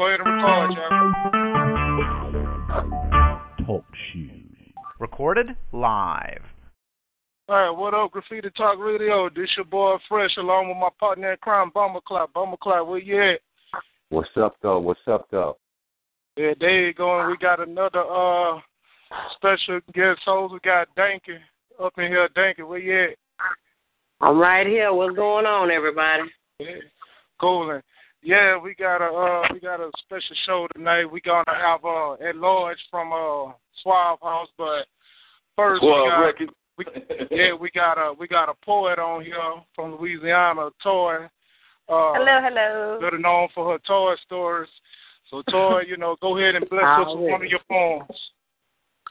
Go ahead and record, Jeff. Talk shoes. Recorded live. All right, what up, Graffiti Talk Radio? This your boy Fresh, along with my partner in crime, Bummer Clock. Bummer Clock, where you at? What's up, though? What's up, though? Yeah, there you go. And we got another uh special guest host. We got Danky up in here. Danky, where you at? I'm right here. What's going on, everybody? Yeah, cool. And yeah, we got a uh, we got a special show tonight. We gonna have uh, at large from uh, Suave House, but first Suave we got Records. we, yeah we got a we got a poet on here from Louisiana, Toy. Uh, Hello, hello. better known for her toy stories. So Toy, you know, go ahead and bless us with one of your poems.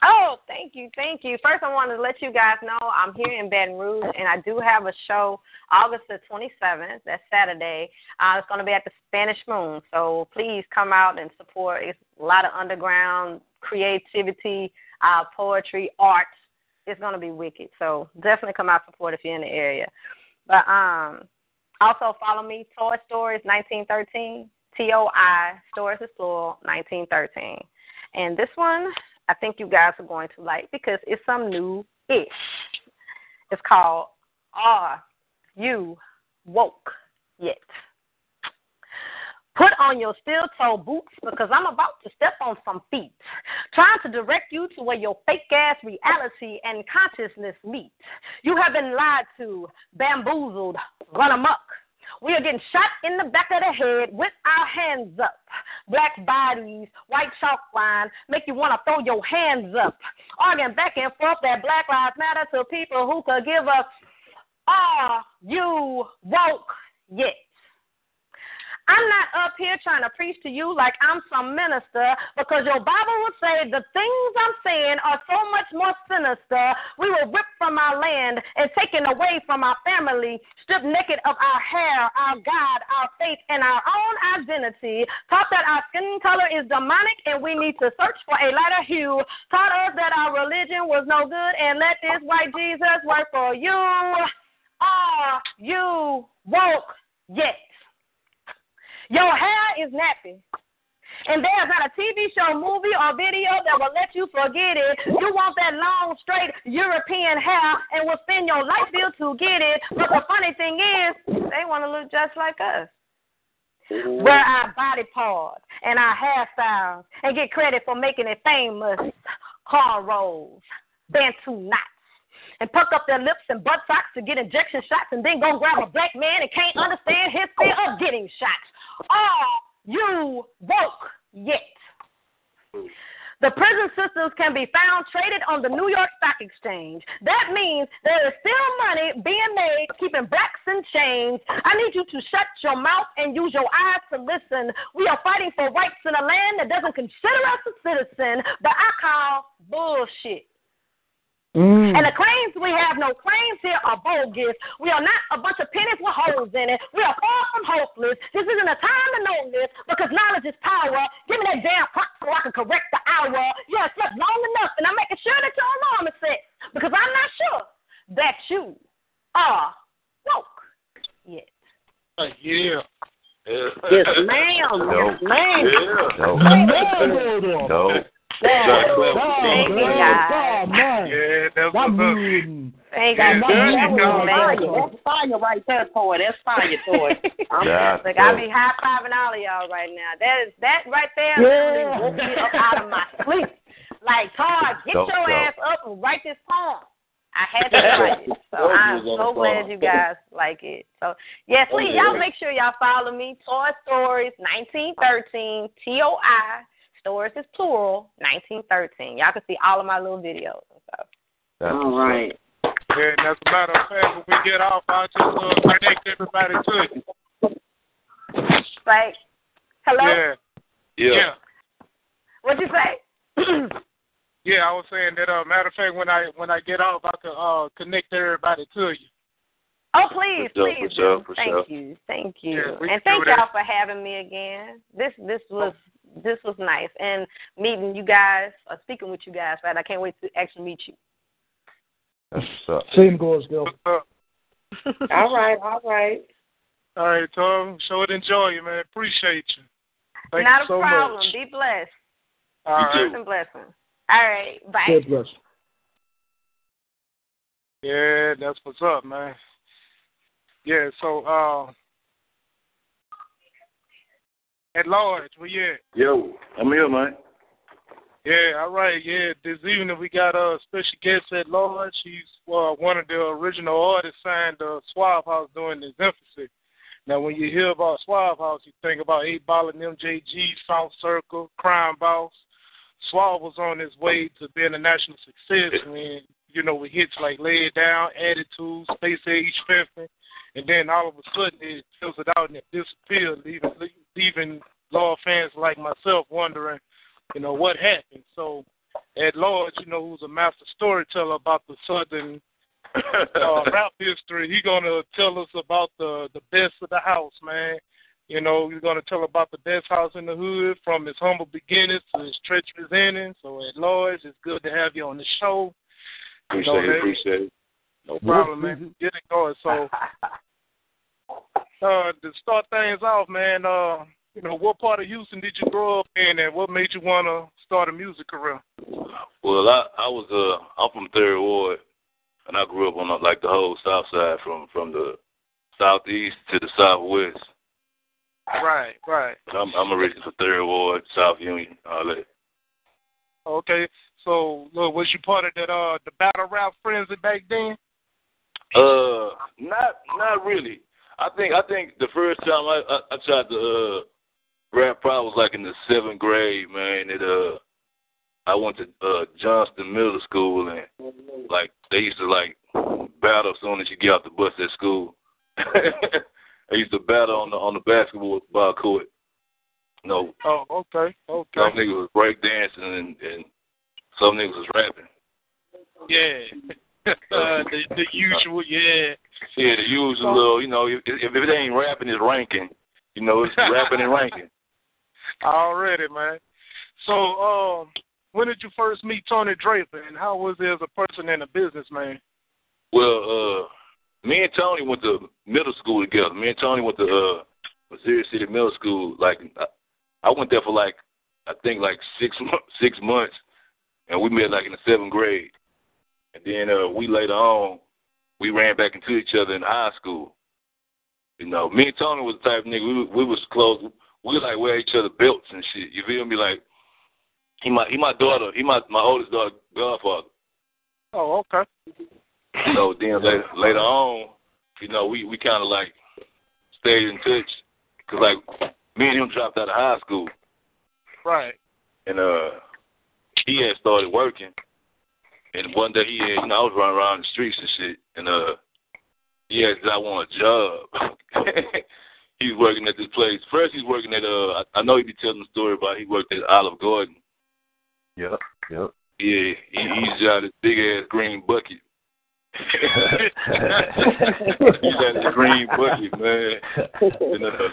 Oh, thank you, thank you. First, I wanted to let you guys know I'm here in Baton Rouge, and I do have a show August the 27th. That's Saturday. Uh, it's going to be at the Spanish Moon, so please come out and support. It's a lot of underground creativity, uh, poetry, art. It's going to be wicked. So definitely come out support if you're in the area. But um, also follow me, Toy Stories 1913. T O I Stories is plural 1913. And this one I think you guys are going to like because it's some new ish. It's called Are You Woke Yet? Put on your steel toe boots because I'm about to step on some feet, trying to direct you to where your fake ass reality and consciousness meet. You have been lied to, bamboozled, run amok. We are getting shot in the back of the head with our hands up. Black bodies, white chalk line, make you want to throw your hands up. Arguing back and forth that Black Lives Matter to people who could give us, are you woke yet? I'm not up here trying to preach to you like I'm some minister because your Bible would say the things I'm saying are so much more sinister. We were ripped from our land and taken away from our family, stripped naked of our hair, our God, our faith, and our own identity. Taught that our skin color is demonic and we need to search for a lighter hue. Taught us that our religion was no good and let this white Jesus work for you. Are you woke yet? Your hair is nappy. And there's not a TV show, movie, or video that will let you forget it. You want that long, straight European hair and will spend your life bill to get it. But the funny thing is, they want to look just like us. Mm-hmm. Wear our body parts and our hairstyles and get credit for making it famous. Cornrows, Bantu knots, and puck up their lips and butt socks to get injection shots and then go grab a black man and can't understand his fear of getting shot. Are you woke yet? The prison systems can be found traded on the New York Stock Exchange. That means there is still money being made keeping blacks in chains. I need you to shut your mouth and use your eyes to listen. We are fighting for rights in a land that doesn't consider us a citizen, but I call bullshit. Mm. And the claims we have no claims here are bogus. We are not a bunch of pennies with holes in it. We are far from hopeless. This isn't a time to know this because knowledge is power. Give me that damn clock so I can correct the hour. You have slept long enough, and I'm making sure that your alarm is set because I'm not sure that you are woke yet. Uh, yeah. Yes, ma'am. Yes, ma'am. No. No. Thank you, guys. Yeah, that's what's up. Thank Yeah, you. there That you was go. That's fire right there, toy. That's fire, toy. I'm That's Look, I dope. be high fiving all of y'all right now. That is that right there Yeah. woke me up out of my sleep. Like Todd, get Dope, your dope. ass up and write this poem. I had to write it. So I'm so glad you guys like it. So yes, please y'all make sure y'all follow me. Toy Stories nineteen thirteen T O I Stories is plural nineteen thirteen. Y'all can see all of my little videos and stuff. That's all what's up. right. Yeah, and as a matter of fact, when we get off, I'll just uh, connect everybody to you. Like hello? Yeah. Yeah. yeah. What'd you say? Yeah, I was saying that. Uh, matter of fact, when I when I get off, I can uh, connect everybody to you. Oh, please, For sure, please. for sure, for thank sure. you, thank you, Yeah, and thank y'all for having me again. This this was this was nice, and meeting you guys, or speaking with you guys. Right, I can't wait to actually meet you. That's what's. Same goes, girl. Uh, All right, all right. all right, Tom. Show it enjoy you, man. Appreciate you. Thank Not you so a problem. much. Be blessed. All You Peace and blessings. All right, bye. God bless. Yeah, that's what's up, man. Yeah, so uh at large, where you at? Yo, I'm here, man. Yeah, all right, yeah. This evening we got a special guest at large. He's uh, one of the original artists signed to Suave House during his infancy. Now when you hear about Suave House, you think about Eight Ball and MJG, South Circle, Crime Boss. Suave was on his way to being a national success when, you know, with hits like Lay It Down, Attitude, Space Age Pimpin', and then all of a sudden it fizzled out and it disappeared, leaving leaving law fans like myself wondering, you know, what happened. So at large, you know, who's a master storyteller about the southern uh, rap history, he's gonna tell us about the the best of the house, man. You know, he's gonna tell about the best house in the hood from his humble beginnings to his treacherous ending. So at large, it's good to have you on the show. You know, it, appreciate it. No problem, man. Get it going. So, uh, to start things off, man, uh, you know, what part of Houston did you grow up in, and what made you want to start a music career? Well, I I was uh I'm from Third Ward, and I grew up on uh, like the whole South Side, from from the southeast to the southwest. Right, right. But I'm I'm originally from Third Ward, South Union, all that. Okay. So, look, was you part of that uh the battle rap frenzy back then? Uh, not not really. I think I think the first time I I, I tried to uh rap probably was like in the seventh grade, man. It uh I went to uh Johnston Middle School and like they used to like battle as soon as you get off the bus at school. I used to battle on the on the basketball ball court. You know, Oh, okay, okay. some niggas was break dancing and, and some niggas was rapping. Yeah. uh, the the usual, yeah. Yeah, the usual little, you know, if, if it ain't rapping, it's ranking. You know, it's rapping and ranking. Already, man. So, um, when did you first meet Tony Draper, and how was he as a person and a businessman? Well, uh, me and Tony went to middle school together. Me and Tony went to uh, Missouri City Middle School. Like, I, I went there for like, I think like six six months, and we met like in the seventh grade. And then uh, we later on, we ran back into each other in high school. You know, me and Tony was the type of nigga we we was close. We like wear each other belts and shit. You feel me? Like he my he my daughter. He my my oldest daughter godfather. Oh, okay. So then later later on, you know, we we kind of like stayed in touch because like me and him dropped out of high school Right. and uh he had started working and one day he had you know I was running around the streets and shit and uh he asked if I want a job. he was working at this place. First he's working at uh I, I know he be telling the story about he worked at Olive Garden. Yep, yep. Yeah, he he's got this big ass green bucket. he got this green bucket, man. And, uh,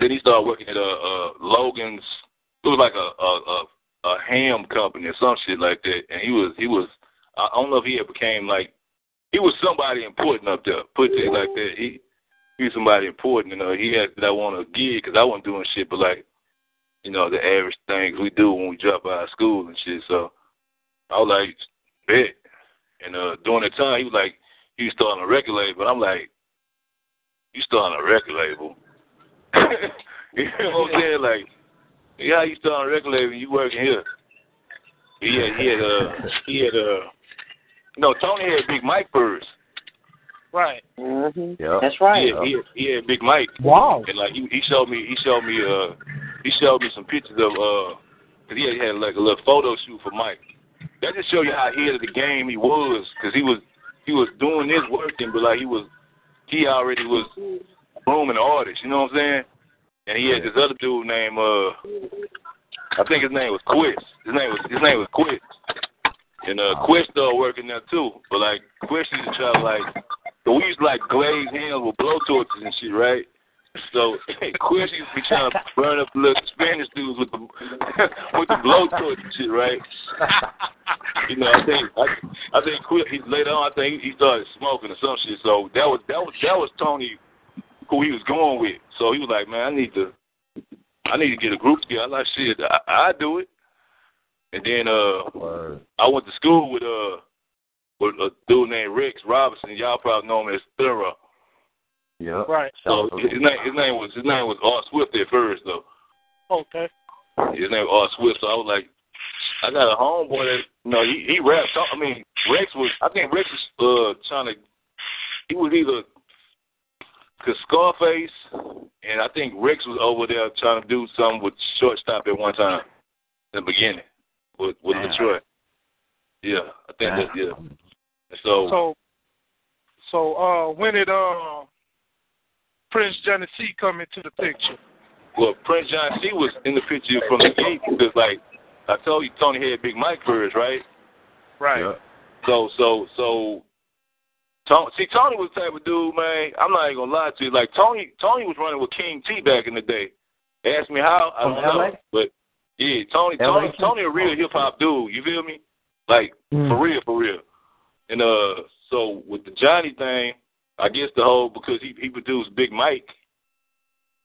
then he started working at uh, uh Logan's. It was like a a, a a ham company or some shit like that. And he was he was I don't know if he ever became like he was somebody important up there. Put it like that. He he was somebody important. You know, he asked that I want a gig because I wasn't doing shit, but like you know the average things we do when we drop out of school and shit. So I was like, bet. And uh during that time, he was like, he was starting a record label. But I'm like, you starting a record label? you know what I'm saying? Like, yeah, you starting a record label, you working here. He had, he had, uh, he had, uh, no, Tony had Big Mike first. Right. hmm Yep. That's right. Yeah, he had, he had Big Mike. Wow. And like he, he showed me, he showed me, uh, he showed me some pictures of, uh, cause he had, had like a little photo shoot for Mike. That just show you how ahead of the game he was, cause he was, he was doing this working, but like he was, he already was grooming the artist. You know what I'm saying? And he had this other dude named uh, I think his name was Quist. His name was his name was Quist. And uh, Quist started working there too. But like Quist used to try to like, so we used to like glaze hands with blowtorches and shit, right? So Quist used to be trying to burn up the little Spanish dudes with the with the blowtorch and shit, right? you know, I think I, I think Quist he, later on I think he started smoking or some shit. So that was that was that was Tony who he was going with. So he was like, man, I need to I need to get a group together. I like shit, I, I do it. And then uh Word. I went to school with uh with a dude named Rex Robinson. Y'all probably know him as Thorough. Yep. Right. So his name his name was his name was Art Swift at first though. Okay. His name was Art Swift. So I was like, I got a homeboy that you know he he raps. I mean Rex was I think Rex was uh trying to he was either cause Scarface and I think Rex was over there trying to do something with shortstop at one time in the beginning with with Damn. Detroit. Yeah, I think that yeah. Damn. So, So, so uh, when did uh, Prince Johnny C come into the picture? well, Prince John C was in the picture from the gate because, like I told you, Tony had Big Mike first, right? Right. Yep. So, so, so. Tony, see, Tony was the type of dude, man. I'm not even gonna lie to you. Like Tony, Tony was running with King T back in the day. Ask me how, I don't know. But yeah, Tony, Tony. Tony, a real hip hop dude. You feel me? Like Mm. for real, for real. And uh, so with the Johnny thing, I guess the whole because he he produced Big Mike,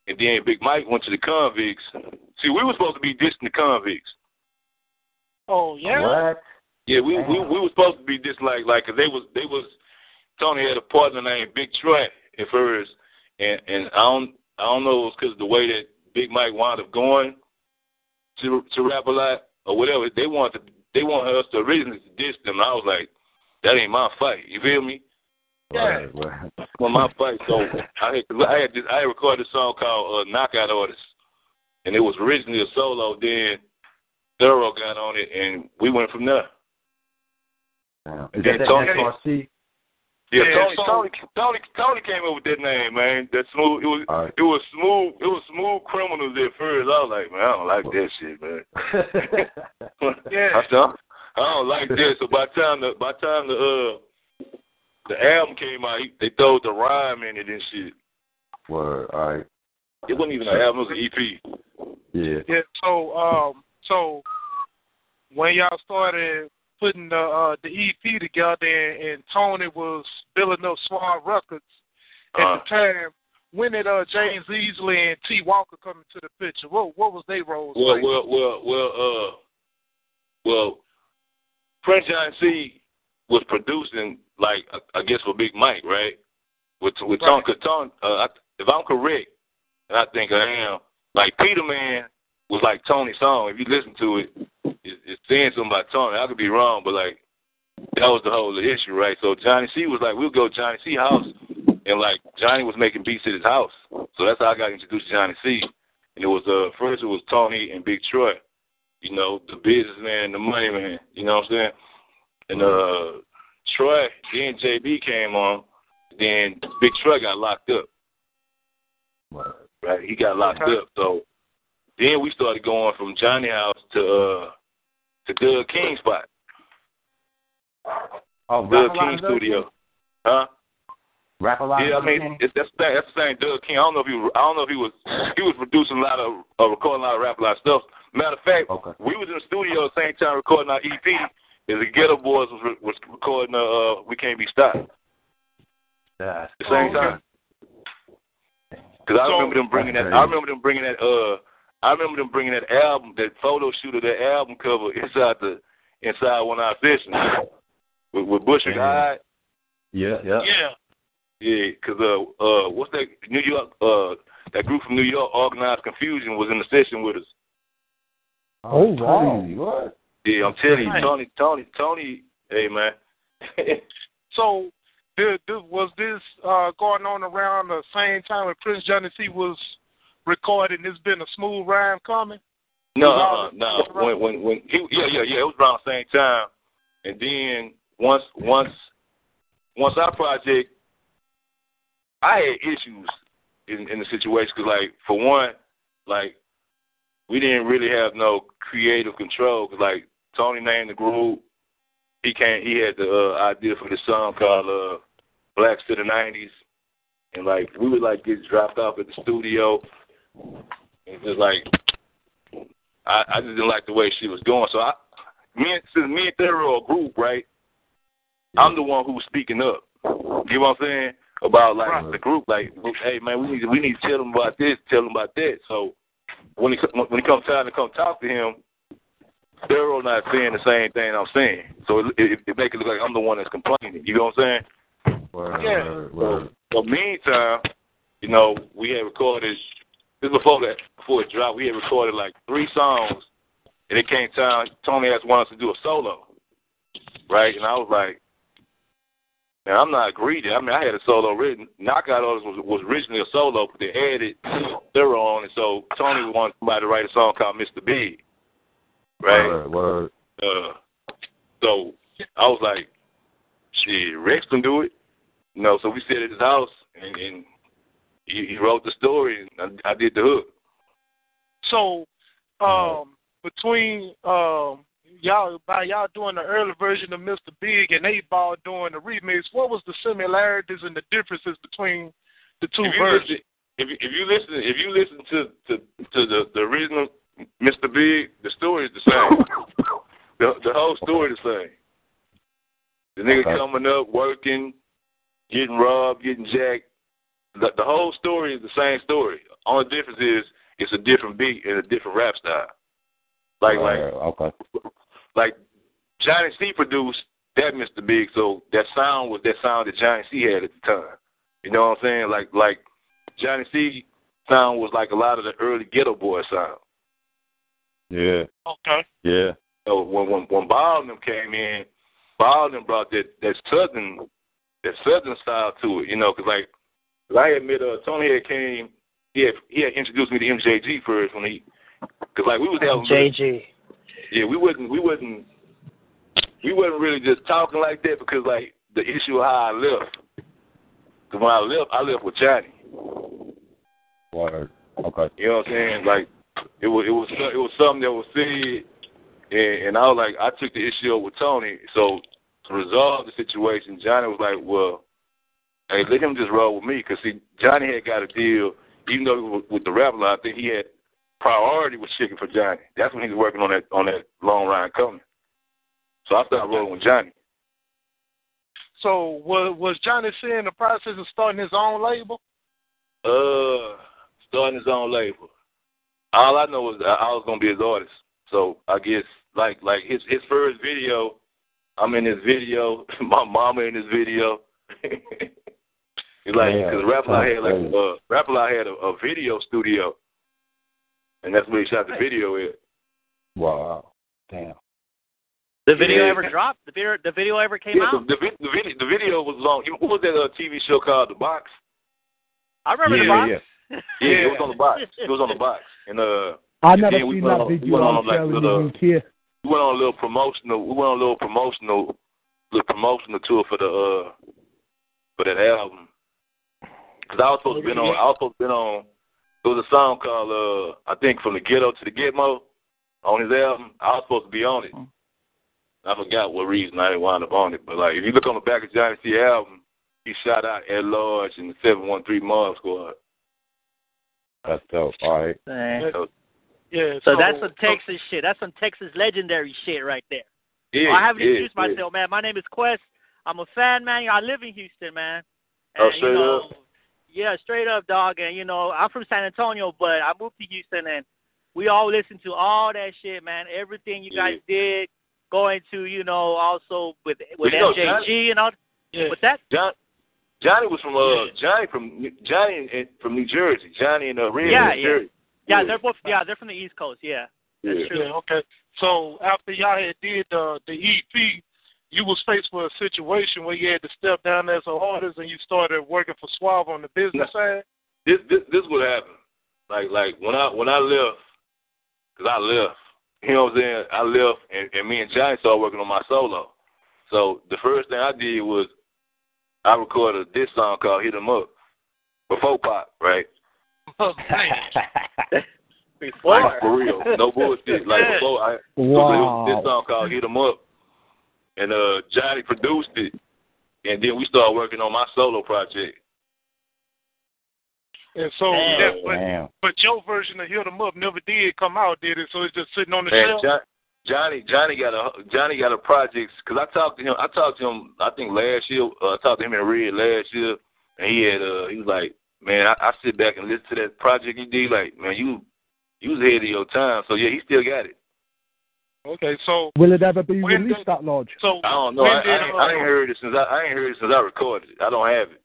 and then Big Mike went to the convicts. See, we were supposed to be dissing the convicts. Oh yeah. What? Yeah, we we Damn. we were supposed to be just like like 'cause they was they was Tony had a partner named Big Troy at first, and and I don't I don't know if it was because the way that Big Mike wound up going to to Rap-A-Lot or whatever. They wanted to, they wanted us to originally diss them. And I was like, that ain't my fight. You feel me? Yeah. Word. Well, my fight. So I had I had this, I had recorded a song called uh, Knockout Artist, and it was originally a solo. Then Thorough got on it, and we went from there. Damn. Is that Tony- that SRC? Yeah, Yeah, Tony, Tony, Tony, Tony came up with that name, man. That smooth. It was, All right. it was smooth. It was smooth criminals at first. I was like, man, I don't like that shit, man. Yeah. I said, I don't like that. So by time the by time the uh the album came out, he, they threw the rhyme in it and shit. Word. All right. It wasn't even an album. It was an EP. Yeah. Yeah. So um, so when y'all started putting the uh, the EP together, and, and Tony was building up Suave Records at Uh, the time. When did uh, James Easley and T. Walker come into the picture? What what was their roles? Well, like? well, well, well, uh, well, C was producing, like, I guess for Big Mike, right? With with Tone, cause Tone, uh, if I'm correct, and I think I am, like Peter Man was like Tony's song. If you listen to it, it it's saying something about Tony. I could be wrong, but like that was the whole issue, right? So Johnny C was like, we'll go to Johnny C house, and like Johnny was making beats at his house, so that's how I got introduced to Johnny C. And it was uh first it was Tony and Big Troy, you know, the businessman the money man, you know what I'm saying? And uh Troy, then JB came on, then Big Troy got locked up, right? He got locked Okay. up. So then we started going from Johnny House to uh to Doug King spot. Oh, Doug King studio. it? Huh? Rap-A-Lot Yeah, I mean, it's, that's the thing. That's the thing. Doug King. I don't know if he. Was, I don't know if he was. He was producing a lot of, uh, recording a lot of rap, a lot of stuff. Matter of fact, Okay. we was in the studio at the same time recording our EP. As the Geto Boys was, was recording uh, uh, We Can't Be Stopped That's the same Okay. time. Because I remember them bringing that. I remember them bringing that. Uh, I remember them bringing that album, that photo shoot of that album cover inside the inside one of our sessions with, with Bush and Damn. Hyde. Yeah, yeah. yeah. Yeah, cause uh, uh, what's that New York? Uh, that group from New York, Organized Confusion, was in the session with us. Oh, wow. crazy. What? Yeah, I'm telling you, Nice. Tony, Tony, Tony. Hey, man. So, did, did, was this uh, going on around the same time when Prince Johnny C was recording? It's been a smooth rhyme coming. no, uh, no. When, when, when he, yeah, yeah, yeah. It was around the same time, and then once, once, once our project, I had issues in in the situation because, like, for one, like we didn't really have no creative control. Cause like Tony named the group, he came. He had the uh, idea for this song called uh, "Blacks to the '90s," and like we would like get dropped off at the studio, and just like I, I just didn't like the way she was going. So I, me and since me and Thorough a group, right? I'm the one who was speaking up. You know what I'm saying? About like Right. the group, like, hey man, we need to, we need to tell them about this, tell them about that. So when he when it comes time to come talk to him, Thorough not saying the same thing I'm saying. So it, it, it make it look like I'm the one that's complaining. You know what I'm saying? Word, Yeah. word, word. So meantime, you know, we had recorded this before that before it dropped, we had recorded like three songs and it came time Tony asked one us to do a solo. Right? And I was like, Man, I'm not greedy. I mean I had a solo written. Knockout Artist was was originally a solo, but they added Thorough on and so Tony wanted somebody to write a song called Mr. Big. Right? Word, word. Uh, so I was like, shit, Rex can do it. You know, so we sat at his house and, and he, he wrote the story and I, I did the hook. So, um, between um y'all by y'all doing the early version of Mr. Big and Eight Ball doing the remix, what was the similarities and the differences between the two If versions? listen, if you, if you listen, if you listen to to to the the original Mr. Big, the story is the same. the the whole story is the same. The nigga Okay. coming up, working, getting robbed, getting jacked. The, the whole story is the same story. Only difference is it's a different beat and a different rap style. Like like okay. like Johnny C produced that Mr. Big, so that sound was that sound that Johnny C had at the time. You know what I'm saying? Like like Johnny C sound was like a lot of the early Geto Boy sound. Yeah, Okay. yeah. So when when when Ball and them came in, Ball and them brought that that southern that southern style to it. You know, because like 'cause I had met uh, Tony had came. He had he had introduced me to MJG first when he because like we was having MJG. yeah, we wasn't we wasn't we wasn't really just talking like that because like the issue of how I left. Cause when I left, I left with Johnny. Word. Okay. You know what I'm saying? Like it was it was it was something that was said, and, and I was like I took the issue up with Tony. So to resolve the situation, Johnny was like, well, hey, let him just roll with me because see, Johnny had got a deal. Even though with the rap line, I think he had priority was chicken for Johnny. That's when he was working on that on that long ride coming. So I started rolling with Johnny. So was was Johnny in the process of starting his own label? Uh, starting his own label. All I know is I was gonna be his artist. So I guess like like his his first video, I'm in his video. My mama in his video. it's like Yeah, because Rap-A-Lot had like uh Rap-A-Lot had a, a video studio, and that's where he shot the video at. Wow. Damn. The video Yeah. ever dropped? The video, the video ever came yeah, out? the, the, the video the video was long. You know, What was that uh, TV show called The Box? I remember yeah, the box. yeah. Yeah, it was on the box. It was on the box, and uh. I never Yeah, we seen that on- we went on, like, telling little- you kid. we went on a little promotional. We went on a little promotional, little promotional tour for the uh for that album. Cause I was supposed to been on. I was supposed to been on. There was a song called uh I think from the ghetto to the gitmo on his album. I was supposed to be on it. I forgot what reason I didn't wind up on it, but like if you look on the back of Johnny C album, he shot out at large in the seven one three Mob Squad. That's dope. All right. Man. So, Yeah. So that's some Texas shit. That's some Texas legendary shit right there. yeah, Oh, I haven't yeah, introduced yeah. myself, man. My name is Quest. I'm a fan, man. I live in Houston, man. Oh, And, straight you know, up? Yeah, straight up, dog. And you know, I'm from San Antonio, but I moved to Houston, and we all listen to all that shit, man. Everything you guys did, going to, you know, also with with You know, MJG Johnny- and all. Yeah. What's that? John, Johnny was from uh Johnny from Johnny in, in, from New Jersey. Johnny and uh, Red Yeah, New yeah. Jersey. Yeah, they're both. Yeah, they're from the East Coast. Yeah. Yeah. Yeah, okay. So after y'all had did the the EP, you was faced with a situation where you had to step down as an artist and you started working for Suave on the business side. This this this what happened. Like like when I when I left, cause I left. You know what I'm saying? I left and, and me and Johnny started working on my solo. So the first thing I did was I recorded this song called "Hit 'Em Up" before Pop, right? Oh, before. Like for real, no bullshit. Like before, I Wow. this song called "Hit 'Em Up," and uh Johnny produced it, and then we started working on my solo project. And so, Damn. that, but, Damn. but your version of Hit 'em Up never did come out, did it? So it's just sitting on the shelf. John, Johnny, Johnny got a Johnny got a project because I talked to him. I talked to him. I think last year. Uh, I talked to him in Red last year, and he had. Uh, he was like, "Man, I, I sit back and listen to that project you did. Like, man, you you was ahead of your time. So yeah, he still got it. Okay, so Will it ever be released that large? so I don't know. when I, did, I, ain't, uh, I ain't heard it since I, I ain't heard it since I recorded it. I don't have it.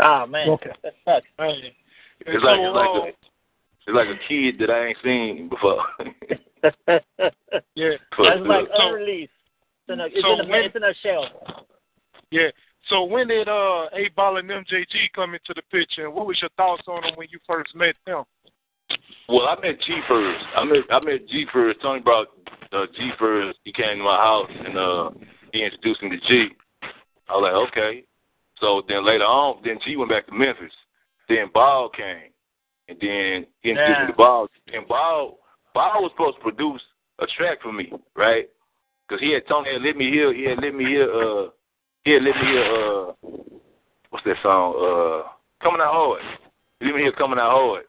Ah man, Okay. that sucks. man, and It's like so, it's like uh, a, it's like a kid that I ain't seen before. yeah, That's like So- unreleased. It's in a, it's, so in a, when- it's in a shelf. yeah. So when did uh Eight Ball and MJG come into the picture, and what was your thoughts on them when you first met them? Well, I met G first. I met I met G first. Tony brought uh, G first. He came to my house and uh he introduced me to G. I was like, okay. So then later on, then G went back to Memphis. Then Ball came, and then he introduced Yeah. me to Ball. And Ball Ball was supposed to produce a track for me, right? Because he had Tony had let me hear. He had let me hear. Uh, he had let me hear. Uh, what's that song? Uh, coming out hard. He let me hear coming out hard.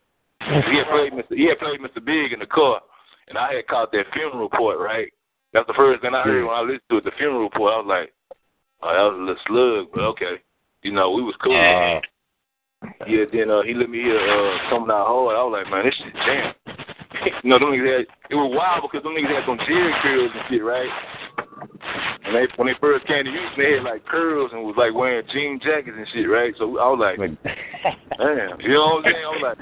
He had played Mr. He had played Mr. Big in the car, and I had caught that funeral report. Right, that's the first thing I heard when I listened to it. The funeral report. I was like, oh, that was a little slug, but okay. You know, we was cool. Uh, Yeah, then uh, he let me hear uh, coming out hard. I was like, man, this shit jam. you know, them niggas had, it was wild because them niggas had some Jerry curls and shit, right? When they when they first came to Houston, they had like curls and was like wearing jean jackets and shit, right? So I was like, damn, you know what I'm saying? I was like,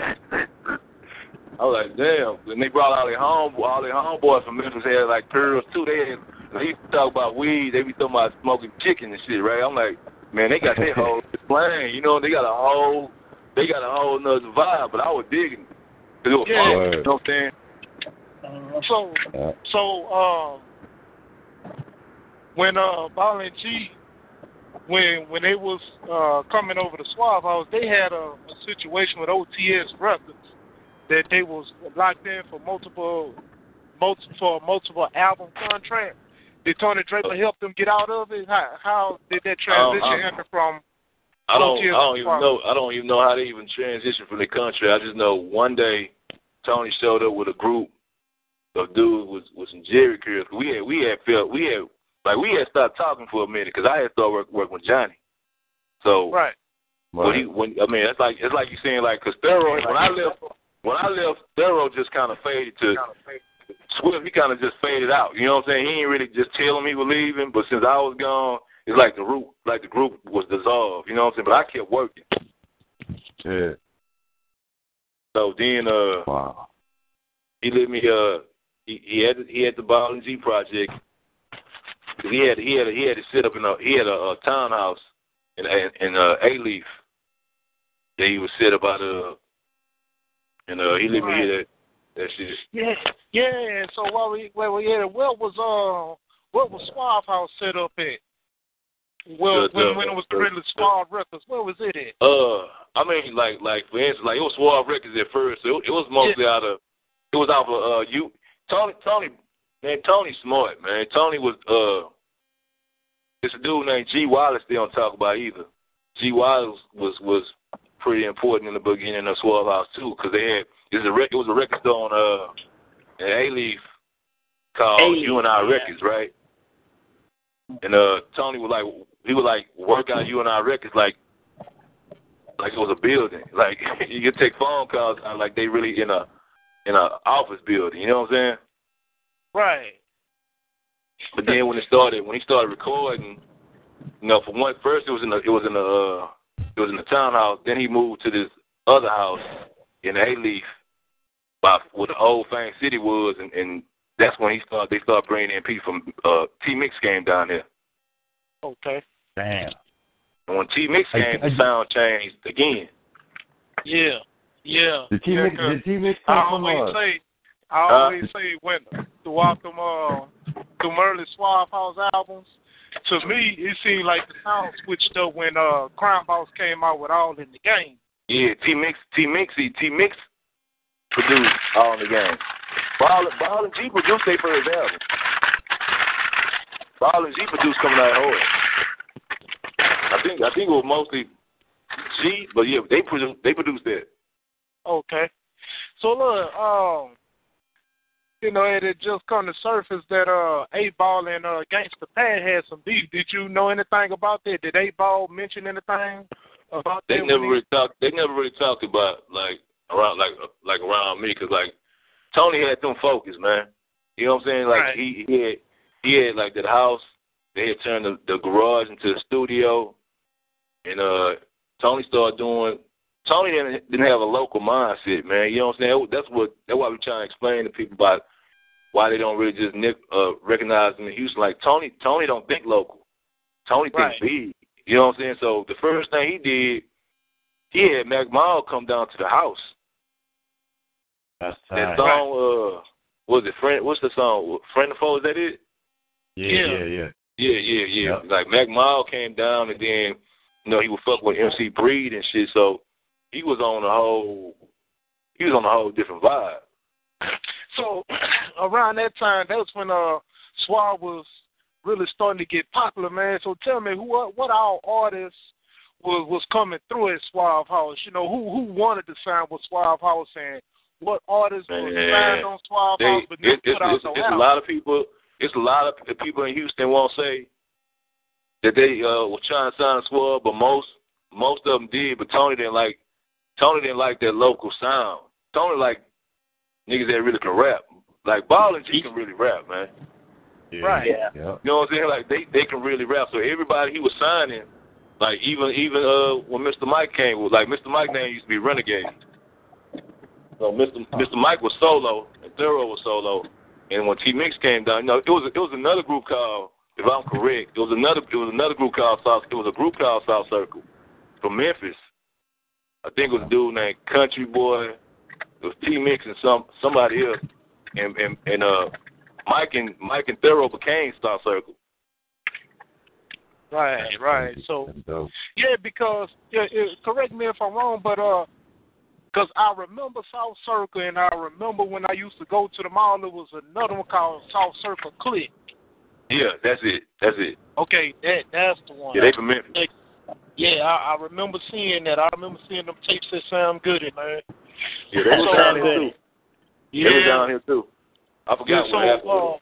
I was like, damn. And they brought all their home, all their homeboys from Memphis had like curls too. They had, they used to talk about weed. They be talking about smoking chicken and shit, right? I'm like, man, they got that whole plan. You know, they got a whole, they got a whole nother vibe. But I was digging it. 'Cause it was Yeah. fun. Word. You know what I'm saying? So. So, um, when uh, Ball and G, when when they was uh, coming over to Suave House, they had a, a situation with OTS Records that they was locked in for multiple, multiple for a multiple album contract. Did Tony Draper help them get out of it? How, how did that transition happen from? I don't. OTS I don't even Suave? know. I don't even know how they even transitioned from the country. I just know one day Tony showed up with a group of dudes with with some Jerry curls. We had we had felt we had like we had stopped talking for a minute because I had started work, working with Johnny. So Right. when he when I mean it's like it's like you saying like because Thorough when I left when I left Thorough just kind of faded to Swift. He kind of just faded out. You know what I'm saying? He ain't really just tell him he was leaving, but since I was gone, it's like the root like the group was dissolved. You know what I'm saying? But I kept working. Yeah. So then uh Wow. he let me uh he, he had he had the Ball and G project. 'Cause He had he had he had to sit up in a he had a, a townhouse in in, in uh, Alief that he would sit up out of, and uh he let me hear that that shit. Yeah, yeah. So while we while we had it, where was uh what was Suave House set up at? Well, The- the- when when it was the- Suave Records, where was it at? Uh, I mean, like, like for instance, like it was Suave Records at first. So it, it was mostly out of, it was out of uh, you, Tony, Tony, man, Tony smart, man. Tony was uh, it's a dude named G Wallace. They don't talk about either. G Wallace was was pretty important in the beginning of Suave House too, because they had it was a rec- it was a record store on uh, Alief called Alief, You and I yeah. Records, right? And uh, Tony would like he would like work out You and I Records like like it was a building. Like you could take phone calls out like they really in a in a office building. You know what I'm saying? Right. But then when it started, when he started recording, you know, for one, first it was in the it was in the uh, it was in the townhouse. Then he moved to this other house in Alief, by where the old Fame City was, and, and that's when he started. They started bringing in people from uh, T Mix came down there. Okay. Damn. And when T Mix I- came, I- the sound changed again. Yeah. Yeah. Did T Mix. Mix 'cause did T Mix I come from always say, I always say when throughout them uh them early Suave House albums, to me it seemed like the sound switched up when uh Crime Boss came out with All in the Game. Yeah, T Mix, T Mix, T Mix, produced all in the game. Ball, Ball and G produced their first album. Ball and G produced coming out hard. I think I think it was mostly G, but yeah, they produced they produced that. Okay. So look, um, you know, it had just come to surface that uh Eight Ball and uh Gangsta Pat had some beef. Did you know anything about that? Did Eight Ball mention anything about They that? never really talked. They never really talked about like around like like around me because like Tony had them focus, man. You know what I'm saying? Like Right. he he had he had like that house. They had turned the, the garage into a studio, and uh Tony started doing. Tony didn't didn't have a local mindset, man. You know what I'm saying? That's what that's why we trying to explain to people about why they don't really just nick, uh, recognize him in Houston. Like Tony, Tony don't think local. Tony thinks Right. big. You know what I'm saying? So the first thing he did, he had Mac Mall come down to the house. That's That tight. song, uh, what was it friend? What's the song? Friend of foe? Is that it? Yeah, Yeah. yeah, yeah. Yeah, yeah, yeah. Yep. Like Mac Mall came down, and then you know he would fuck with MC Breed and shit. So he was on a whole, he was on a whole different vibe. So around that time, that was when uh Suave was really starting to get popular, man. So tell me, who what, what all artists was was coming through at Suave House? You know, who who wanted to sign with Suave House, and what artists was Man, signed on Suave They, House, but it, it's, put out it's, no it's a lot of people. It's a lot of people in Houston won't say that they uh were trying to sign Suave, but most most of them did. But Tony didn't like Tony didn't like that local sound. Tony like niggas that really can rap. Like Ball and G can really rap, man. yeah. Right. Yeah. You know what I'm saying? Like they they can really rap. So everybody he was signing, like even even uh when Mr. Mike came, like Mr. Mike name used to be Renegade. So Mr. Mr. Mike was solo and Thorough was solo, and when T Mix came down, you know, it was it was another group called, if I'm correct, it was another it was another group called South. It was a group called South Circle from Memphis. I think it was a dude named Country Boy. It was T Mix and some somebody else, and and and uh Mike and Mike and Thorough became South Circle. Right, right. So yeah, because yeah, it, correct me if I'm wrong, but uh, because I remember South Circle, and I remember when I used to go to the mall, there was another one called South Circle Click. Yeah, that's it. That's it. Okay, that that's the one. Yeah, they from Memphis. Yeah, I, I remember seeing that. I remember seeing them tapes that sound good, man. Yeah, they was So, down here too. Yeah. They was Yeah. down here too. I yeah so, what happened. with uh,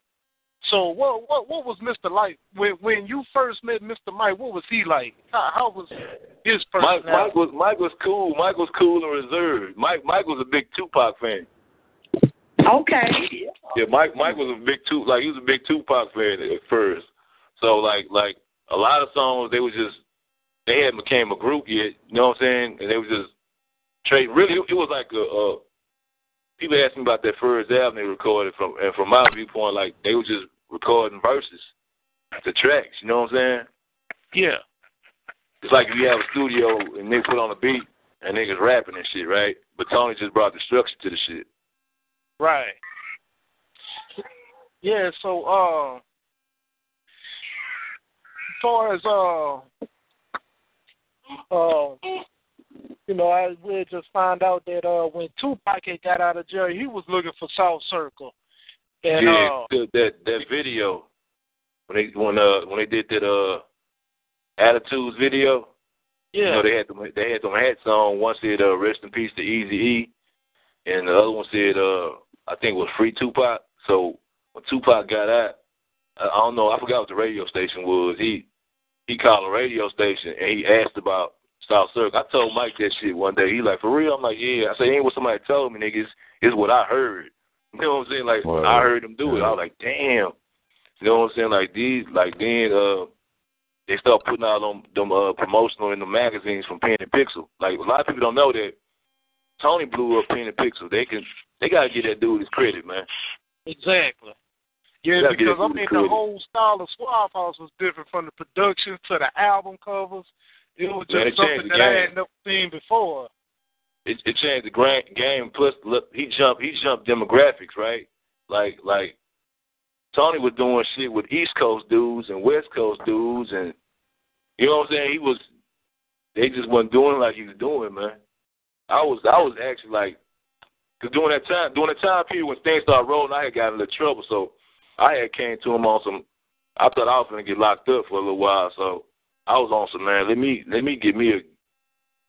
so what what what was Mr. like when when you first met Mr. Mike? What was he like? How, how was his Mike, personality? Mike was Mike was cool. Mike was cool and reserved. Mike Mike was a big Tupac fan. Okay. Yeah, Mike Mike was a big Tupac like he was a big Tupac fan at first. So like like a lot of songs they was just they hadn't became a group yet. You know what I'm saying? And they was just trade. Really, it, was like a. Uh, people asked me about that first album they recorded from, and from my viewpoint, like they were just recording verses, the tracks. You know what I'm saying? yeah. It's like if you have a studio and they put on a beat and niggas rapping and shit, right? But Tony just brought the structure to the shit. Right. Yeah, so uh as far as uh uh you know, I we just found out that uh when Tupac got out of jail he was looking for South Circle. And yeah, uh the, that that video when they when uh when they did that uh attitudes video, yeah. you know they had them they had them hats on. One said uh, "Rest in Peace to Easy E," and the other one said uh I think it was "Free Tupac." So when Tupac got out, I, I don't know I forgot what the radio station was. He he called a radio station and he asked about South Circle. I told Mike that shit one day. He like, for real? I'm like, yeah. I said, ain't what somebody told me, niggas. It's what I heard. You know what I'm saying? Like, Word. I heard them do it. I was like, damn. You know what I'm saying? Like these, like then, uh, they start putting out them, them uh, promotional in the magazines from Pen and Pixel. Like a lot of people don't know that Tony blew up Pen and Pixel. They can, they gotta get that dude his credit, man. Exactly. Yeah, get because it I mean the whole style of Suave House was different from the production to the album covers. It was Man, just it something that I had never seen before. it, it changed the grand game. Plus, look, he jumped he jumped demographics, right? Like like Tony was doing shit with East Coast dudes and West Coast dudes, and you know what I'm saying. He was they just wasn't doing like he was doing, man. I was I was actually like Cause during that time, during the time period when things started rolling, I had got in a trouble. So I had came to him on some. I thought I was gonna get locked up for a little while, so I was on some man. Let me let me get me a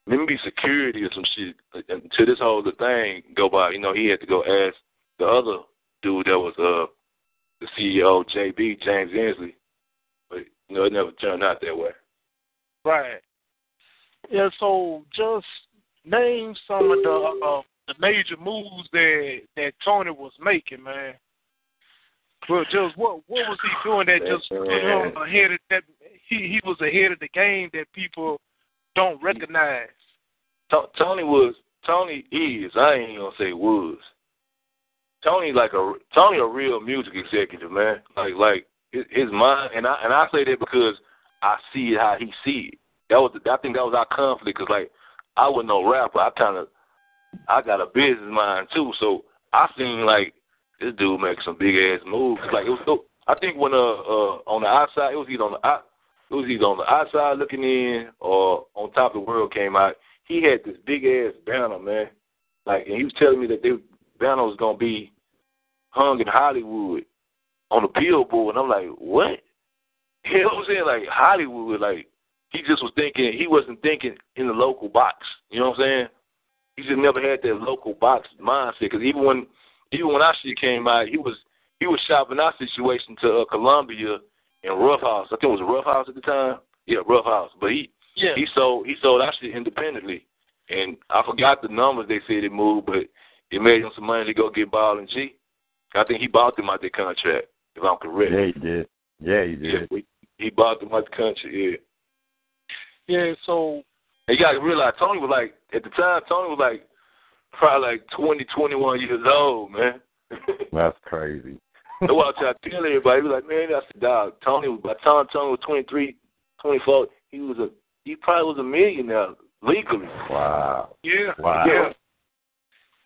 let me be security or some shit until this whole the thing go by. You know, he had to go ask the other dude that was uh the CEO, JB James Inslee, but you know it never turned out that way. Right. Yeah. So just name some of the uh, the major moves that that Tony was making, man. But just what what was he doing that just put him ahead of that? He he was ahead of the game that people don't recognize. Tony was Tony is. I ain't gonna say was. Tony like a Tony a real music executive, man. Like like his mind, and I and I say that because I see it how he see it. That was I think that was our conflict because like I was no rapper. I kind of I got a business mind too, so I seen like this dude make some big ass moves. Like it was, I think when uh, uh on the outside, it was either on the it was either on the outside looking in or on top of the world came out. He had this big ass banner, man. Like, and he was telling me that the banner was gonna be hung in Hollywood on the billboard, and I'm like, what? You know what I'm saying? Like Hollywood, like he just was thinking. He wasn't thinking in the local box. You know what I'm saying? He just never had that local box mindset. Because even when even when our shit came out, he was he was shopping our situation to uh, Columbia and Ruffhouse. I think it was Ruffhouse at the time. Yeah, Ruffhouse. But he yeah. he sold he sold our shit independently. And I forgot the numbers they said it moved, but it made him some money to go get Ball and G. I think he bought them out their contract, if I'm correct. Yeah, he did. Yeah, he did. Yeah, he bought them out the country, yeah. Yeah, so and you gotta realize Tony was like at the time Tony was like probably like twenty, twenty one years old, man. That's crazy. That's why I try to tell everybody. He was like, man, that's the dog. Tony was by the time Tony was twenty three, twenty four, he was a he probably was a millionaire legally. Wow. Yeah. Wow. Yeah.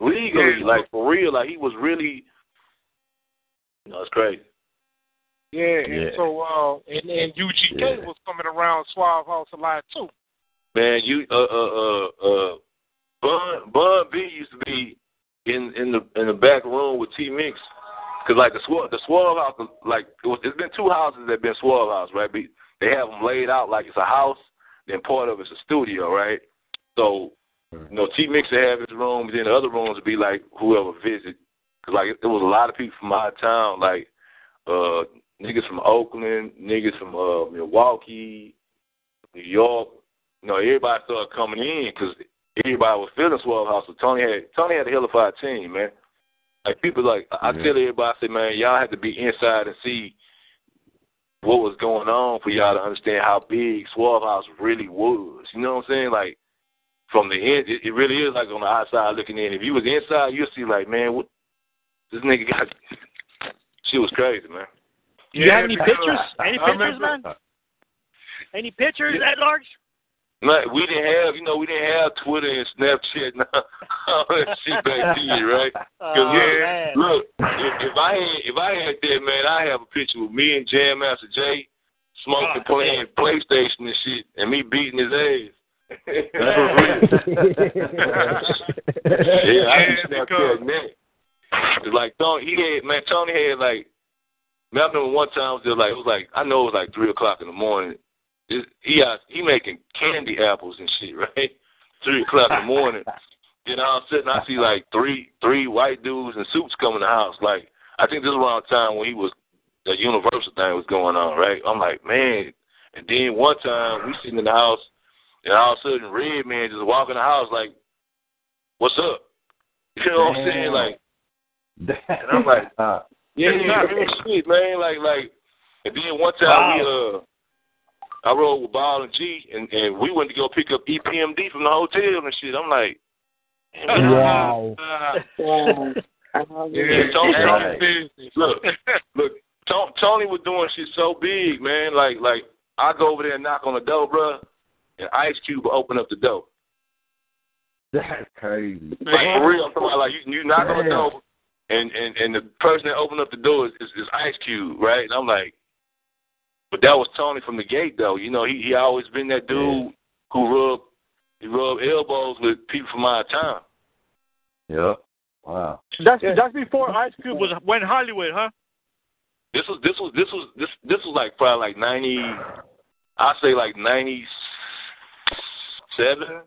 Legally, Yeah. like for real, like he was really you know, it's crazy. Yeah, and Yeah. so uh and, and UGK Yeah. was coming around Suave House a lot too. Man, you uh uh uh uh Bun Bun B used to be in in the in the back room with T Mix, cause like the Suave the Suave house like it was, there's been two houses that been Suave house right. They have them laid out like it's a house, then part of it's a studio right. So you know T Mix would have his room, then the other rooms would be like whoever visit. Cause like there was a lot of people from of town, like uh niggas from Oakland, niggas from uh Milwaukee, New York. You know, everybody started coming in because everybody was feeling Suave House. So Tony had Tony had a hell of a team, man. Like people like I Mhm. tell everybody, I say, man, y'all had to be inside and see what was going on for y'all to understand how big Suave House really was. You know what I'm saying? Like from the end, it, it really is like on the outside looking in. If you was inside, you'll see like, man, what this nigga got. Shit was crazy, man. You have any pictures? Any pictures, man? Any pictures at large? Like we didn't have, you know, we didn't have Twitter and Snapchat and all that shit back then, right? Oh, yeah, man. look, if, if I had if I had that, man, I have a picture with me and Jam Master Jay smoking, Oh, playing PlayStation and shit, and me beating his ass. That's for real. yeah, I Yeah, can snap because- that neck. It's like Tony, he had man, Tony had like. Man, I remember one time it was just like it was like I know it was like three o'clock in the morning. It, he got he making candy apples and shit, right? Three o'clock in the morning. Then all of a sudden I see like three three white dudes in suits coming in the house. Like I think this was around the time when he was the universal thing was going on, right? I'm like, man. And then one time we sitting in the house and all of a sudden Redman just walk in the house like, What's up? You know what I'm saying? Like and I'm like, yeah, yeah, real shit, man. Like, like, and then one time we uh, I rode with Ball and G, and and we went to go pick up EPMD from the hotel and shit. I'm like, Wow. Yeah, Tony- Tony look, look, Tony, Tony was doing shit so big, man. Like, like I go over there and knock on the door, bruh, and Ice Cube will open up the door. that's crazy. Like for real, I'm talking about like you, you knock on the door, and and and the person that opened up the door is, is, is Ice Cube, right? And I'm like, but that was Tony from the gate, though. You know, he he always been that dude who rubbed he rubbed elbows with people from out of town. Yep. Wow. That's that's before Ice Cube was went Hollywood, huh? This was this was this was this this was like probably like ninety. I say like ninety seven.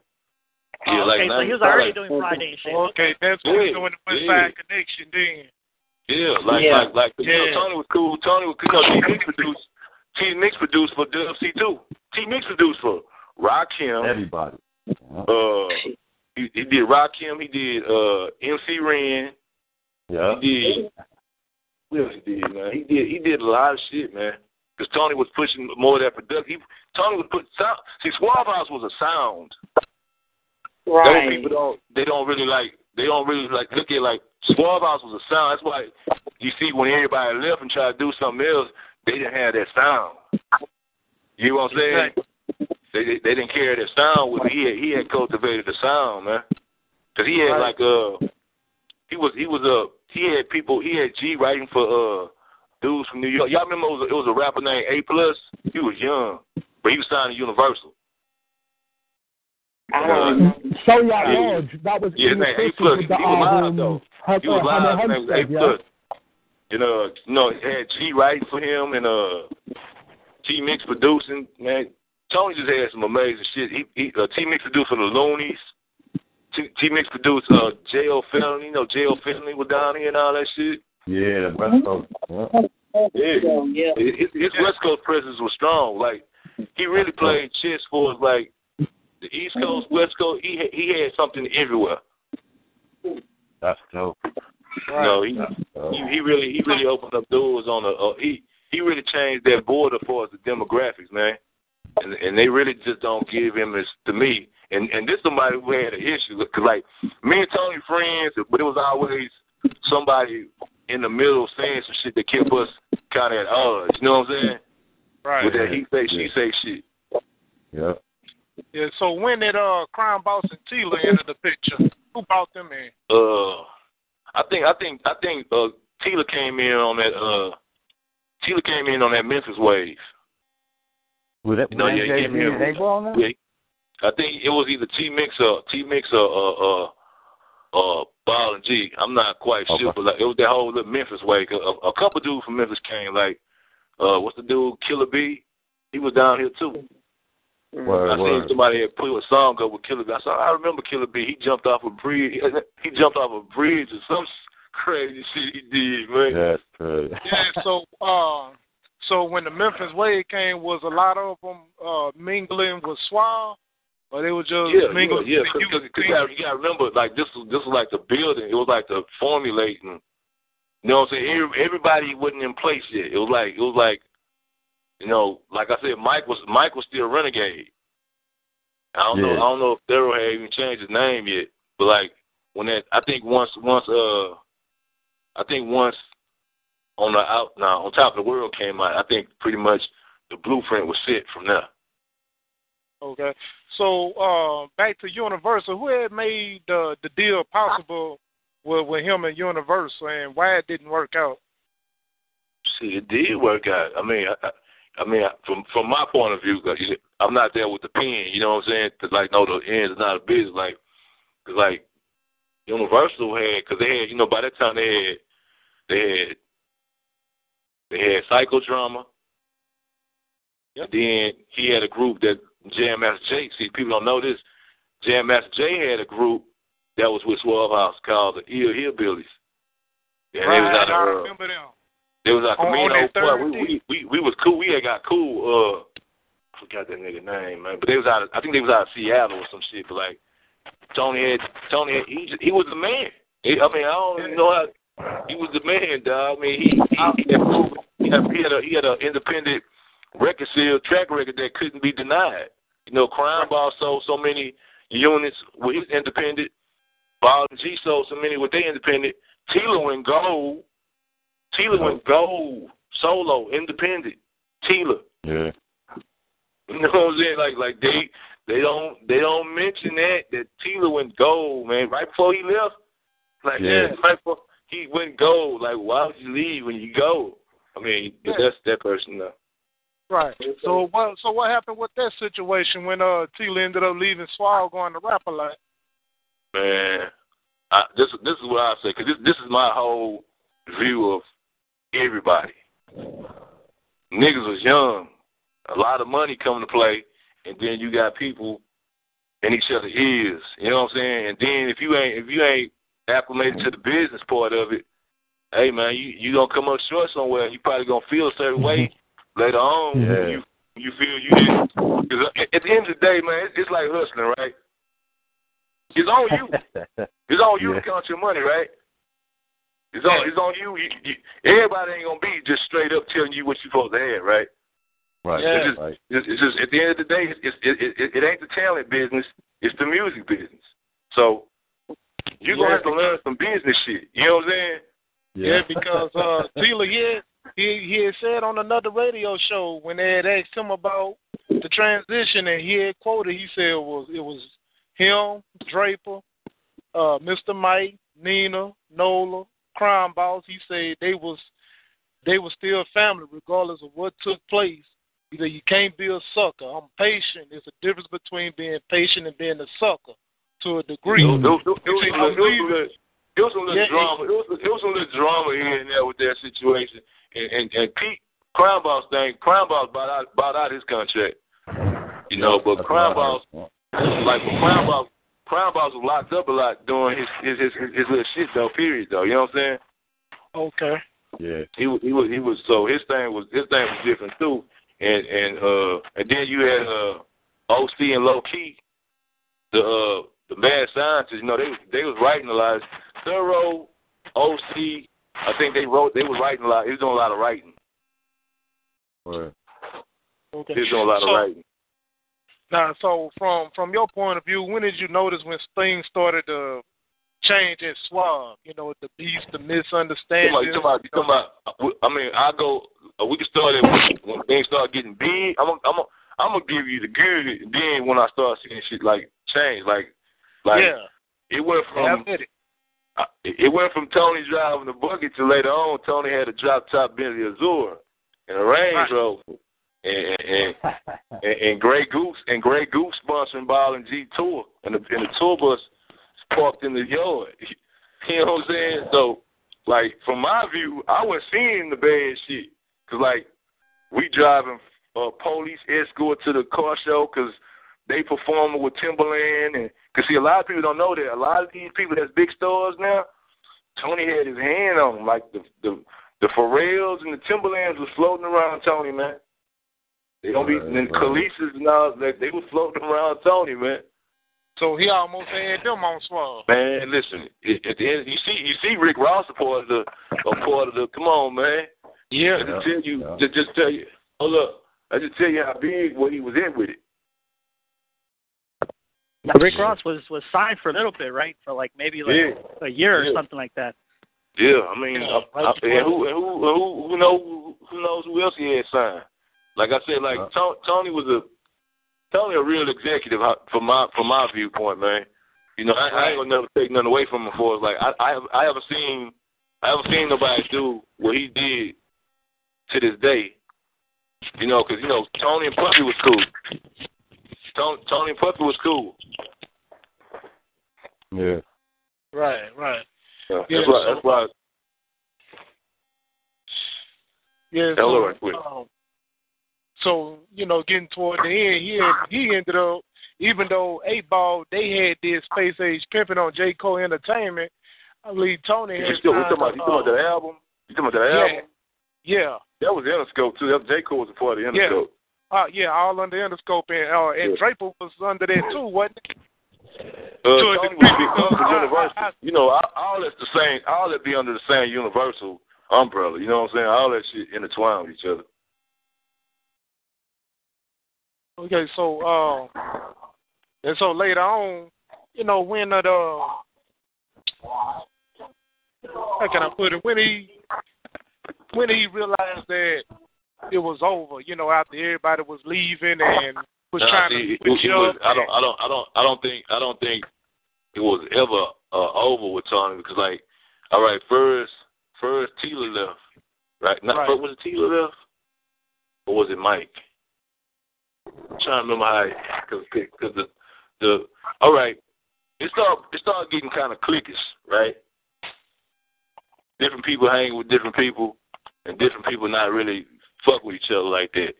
Yeah, Oh, like okay, so he was already like- doing Friday and shit. Okay, that's when Yeah, he's doing the West yeah. Side Connection then. Yeah, like Yeah. like like you know, Tony was cool. Tony was cool. T Mix produced. T Mix produced for WC two. T Mix produced for Rakim. Everybody. Yeah. Uh, he, he did Rakim. He did uh MC Ren. yeah. He did. What else he did, man? He did. He did a lot of shit, man. Because Tony was pushing more of that production. He, Tony was put sound. See, Suave House was a sound. That what Right. people don't. They don't really like. They don't really like look at like Suave House was a sound. That's why you see when everybody left and tried to do something else, they didn't have that sound. You know what I'm saying? They they, they didn't carry that sound with him. He had, he had cultivated the sound, man. Cause he had like uh he was he was uh he had people he had G writing for uh dudes from New York. Y'all remember it was a, it was a rapper named A Plus. He was young, but he was signed to Universal. I don't know. So yeah, Yeah. That was Yeah, the man, A plus. with He was live album. though. He was uh, live. His name was A. Plus. You know, you know, it had G writing for him and uh T Mix producing. Man, Tony just had some amazing shit. He, he uh, T Mix produced for the Luniz. T, T Mix produced uh Jayo Felony. You know, Jayo Felony was down here and all that shit. Yeah, the West Coast. Yeah. Yeah. Yeah. His, his West Coast presence was strong. Like he really played chess for us. Like the East Coast, West Coast. He he had something everywhere. That's dope. You know, he, That's he he really he really opened up doors on the uh, he he really changed that border for us the demographics, man. And and they really just don't give him as to me. And and this somebody who had an issue because like me and Tony friends, but it was always somebody in the middle saying some shit that kept us kind of at odds. You know what I'm saying? Right. With that he say she say shit. Yeah. Yeah, so when did uh Crime Boss and Tela enter the picture? Who brought them in? Uh, I think I think I think uh Tela came in on that uh Tela came in on that Memphis wave. Was that You know, yeah, yeah, yeah. and on that? Yeah, I think it was either T Mix or T Mix or uh uh uh Ball and G. I'm not quite Okay. sure, but like, it was that whole little Memphis wave. A, a, a couple dudes from Memphis came, like uh what's the dude Killer B? He was down here too. Word, I seen word. somebody had put a song up with Killer B. I saw I remember Killer B. He jumped off a bridge. He jumped off a bridge or some crazy shit he did, man. That's crazy. Yeah, so uh so when the Memphis Wave came was a lot of them uh mingling with Suave or they were just Yeah, mingling yeah, yeah. with Because you- you, gotta, you gotta remember, like this was this was like the building. It was like the formulating. You know what I'm saying? Every, everybody wasn't in place yet. It was like it was like, you know, like I said, Mike was Mike was still renegade. I don't know. I don't know if Daryl had even changed his name yet. But like when that, I think once once uh, I think once on the out now on top of the world came out, I think pretty much the blueprint was set from there. Okay. So uh back to Universal, who had made the the deal possible with with him and Universal and why it didn't work out? See, it did work out. I mean, I, I- mean, from from my point of view, 'cause I'm not there with the pen. You know what I'm saying? Because like, no, the ends is not a business. Like, cause like Universal had, because they had, you know, by that time they had, they had, they had psychodrama. Yep. Then he had a group that Jam Master Jay. See, people don't know this. Jam Master Jay had a group that was with Suave House called the Ill Hillbillies. And they was out of, I uh, remember them. It was on Camino. Boy, we, we we we was cool. We had got cool. Uh, I forgot that nigga name, man. But they was out. Of, I think they was out of Seattle or some shit. But like Tony had Tony had, he he was the man. He, I mean I don't even know how he was the man, dog. I mean he he, he had he had a he had an independent record seal track record that couldn't be denied. You know, Crime Boss sold so many units with his independent. Ball and G sold so many with their independent. Tela went gold. Tela went gold, solo, independent. Tela. Yeah. You know what I'm saying? Like like they they don't they don't mention that that Tela went gold, man. Right before he left. Like Yeah. yeah, right before he went gold. Like why would you leave when you go? I mean, Yeah. that's that person though. Right. So what so what happened with that situation when uh Tela ended up leaving Suave going to Rap-A-Lot? Man. I, this this is what I say because this this is my whole view of everybody. Niggas was young, a lot of money coming to play, and then you got people in each other's ears. You know what I'm saying? And then if you ain't if you ain't acclimated to the business part of it, hey man, you you gonna come up short somewhere. You probably gonna feel a certain way later on. Yeah. You you feel you didn't. Cause uh, at the end of the day, man, it's, it's like hustling, right? It's on you. It's on you Yeah. to count your money, right? It's on it's on you. you, you everybody ain't gonna be just straight up telling you what you're supposed to have, right? right. Yeah. It's just, Right. it's, it's just at the end of the day, it's, it's, it, it, it ain't the talent business. It's the music business. So you're gonna Yeah, have to learn some business shit. You know what I'm saying? Yeah, because uh Tela he had, he he had said on another radio show when they had asked him about the transition and he had quoted he said it was it was him, Draper, uh, Mr. Mike, Nina, Nola, Crime Boss. He said they was they were still family regardless of what took place. He said you can't be a sucker. I'm patient. There's a difference between being patient and being a sucker to a degree. It was, it was, it it was, I'm it was, leaving. it was some little Yeah, drama. It was, it was some little drama here and there with that situation. And and, and Pete Crime Boss thing, Crime Boss bought out bought out his contract. You know, but Crime Boss like when Crime Boss Crime Boss was locked up a lot doing his his his, his little shit though. Period though. You know what I'm saying? Okay. Yeah. He was he was he was so his thing was his thing was different too. And and uh and then you had uh OC and Low Key, the uh the mad scientists, you know, they they was writing a lot. Thorough, OC, I think they wrote they was writing a lot. He was doing a lot of writing. Right. Okay. He was doing a lot So- of writing. Now, so from from your point of view, when did you notice when things started to change at Suave? You know, the beef, the You misunderstanding. talking about, you talking about, you talking about I mean, I go we can start it when, when things start getting big. I'm gonna, I'm gonna, I'm gonna give you the good. Then when I start seeing shit like change, like like yeah, it went from it. I- it went from Tony driving the buggy to later on Tony had a drop top Bentley Azure and a Range Right. Rover and and, and and Grey Goose and Grey Goose sponsoring Ball and G Tour and the and the tour bus parked in the yard. You know what I'm saying? So like from my view, I was seeing the bad shit because like we driving uh, police escort to the car show because they performing with Timberland and because see a lot of people don't know that a lot of these people that's big stars now. Tony had his hand on them, like the the the Pharrells and the Timberlands was floating around Tony, man. They don't be Right, and right. Clipses and all that. They was floating around Tony, man. So he almost had them on Suave. Man, listen. At at the end, you see, you see, Rick Ross a part of the, a part of the. Come on, man. Yeah. I just tell you, Yeah. just, just tell you. Oh look, I just tell you how big what he was in with it. Rick Ross was was signed for a little bit, right? For like maybe like Yeah. a year or Yeah. something like that. Yeah, I mean, Yeah, I, I, and who, and who, who, who know, who knows who else he had signed? Like I said, like Uh. Tony, Tony was a Tony a real executive from my from my viewpoint, man. You know, I, I ain't gonna never take nothing away from him. For like, I I have, I haven't seen I haven't seen nobody do what he did to this day. You know, because you know Tony and Puffy was cool. Tony, Tony and Puffy was cool. Yeah. Right, right. Yeah, Yeah, that's why. so- That's why. Yeah. Hello, so, right um, so you know, getting toward the end, he had, he ended up, even though Eight Ball they had this Space Age pimping on JCOR Entertainment. I believe Tony You had still, signed talking about, you talking about uh, the album? You talking about the yeah, album? yeah. That was Interscope too. That JCOR was a part of Yeah. Interscope. Uh, yeah, all under Interscope, and uh, and Yeah. Draper was under that too, wasn't it? Uh, To a Tony degree, was big because Tony was I- Universal. I- I- you know, all, all that's the same. All that be under the same Universal umbrella. You know what I'm saying? All that shit intertwined with each other. Okay, so uh, and so later on, you know, when the uh, how can I put it? When he when he realized that it was over, you know, after everybody was leaving and was trying see, to it, it was, I don't, I don't, I don't, I don't think, I don't think it was ever uh, over with Tony because, like, all right, first, first Tela left, right? Not Right. first, was it Tela left, or was it Mike? I'm trying to remember how, because, because the, the, all right, it started it started getting kind of cliquish, right? Different people hanging with different people, and different people not really fuck with each other like that.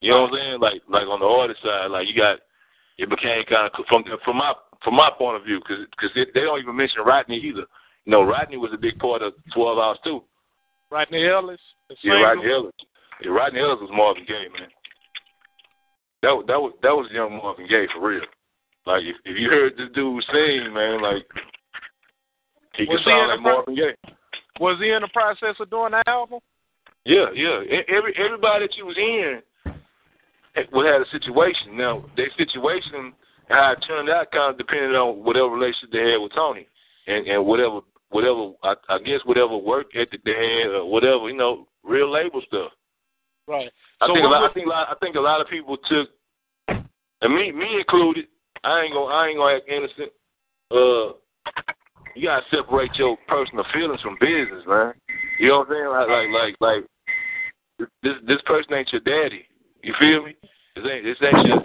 You know what I'm saying? Like like on the artist side, like you got it became kind of from from my from my point of view because because they, they don't even mention Rodney either. You know, Rodney was a big part of 12 Hours too. Rodney Ellis. Yeah, Rodney Ellis. Yeah, Rodney Ellis was Marvin Gaye, man. That that was that was young Marvin Gaye for real. Like if if you heard this dude sing, man, like he could sound like Marvin Gaye. Was he in the process of doing that album? Yeah, yeah. Every everybody that you was in eh, would have a situation. Now their situation how it turned out kind of depended on whatever relationship they had with Tony and and whatever whatever I, I guess whatever work ethic they had or whatever you know real label stuff. Right. I so think a lot, I think a lot, I think a lot of people took, and me me included. I ain't gonna I ain't gonna act innocent. Uh, you gotta separate your personal feelings from business, man. You know what I'm saying? Like like like like this this person ain't your daddy. You feel me? This ain't this ain't your.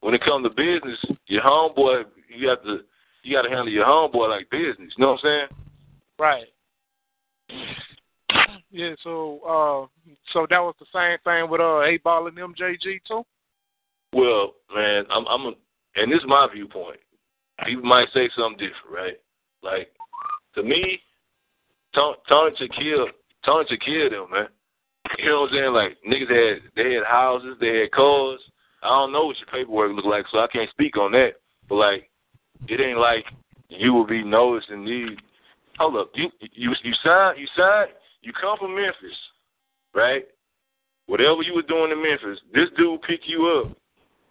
When it comes to business, your homeboy, you have to you got to handle your homeboy like business. You know what I'm saying? Right. Yeah. So, uh, so that was the same thing with uh, A Ball and MJG too. Well, man, I'm, I'm, a, and this is my viewpoint. People might say something different, right? Like, to me, Tony, Tony to kill, Tony to kill them, man. You know what I'm saying? Like, niggas had, they had houses, they had cars. I don't know what your paperwork look like, so I can't speak on that. But like, it ain't like you will be noticed and need. Hold up, you you you sign you sign you come from Memphis, right? Whatever you were doing in Memphis, this dude pick you up.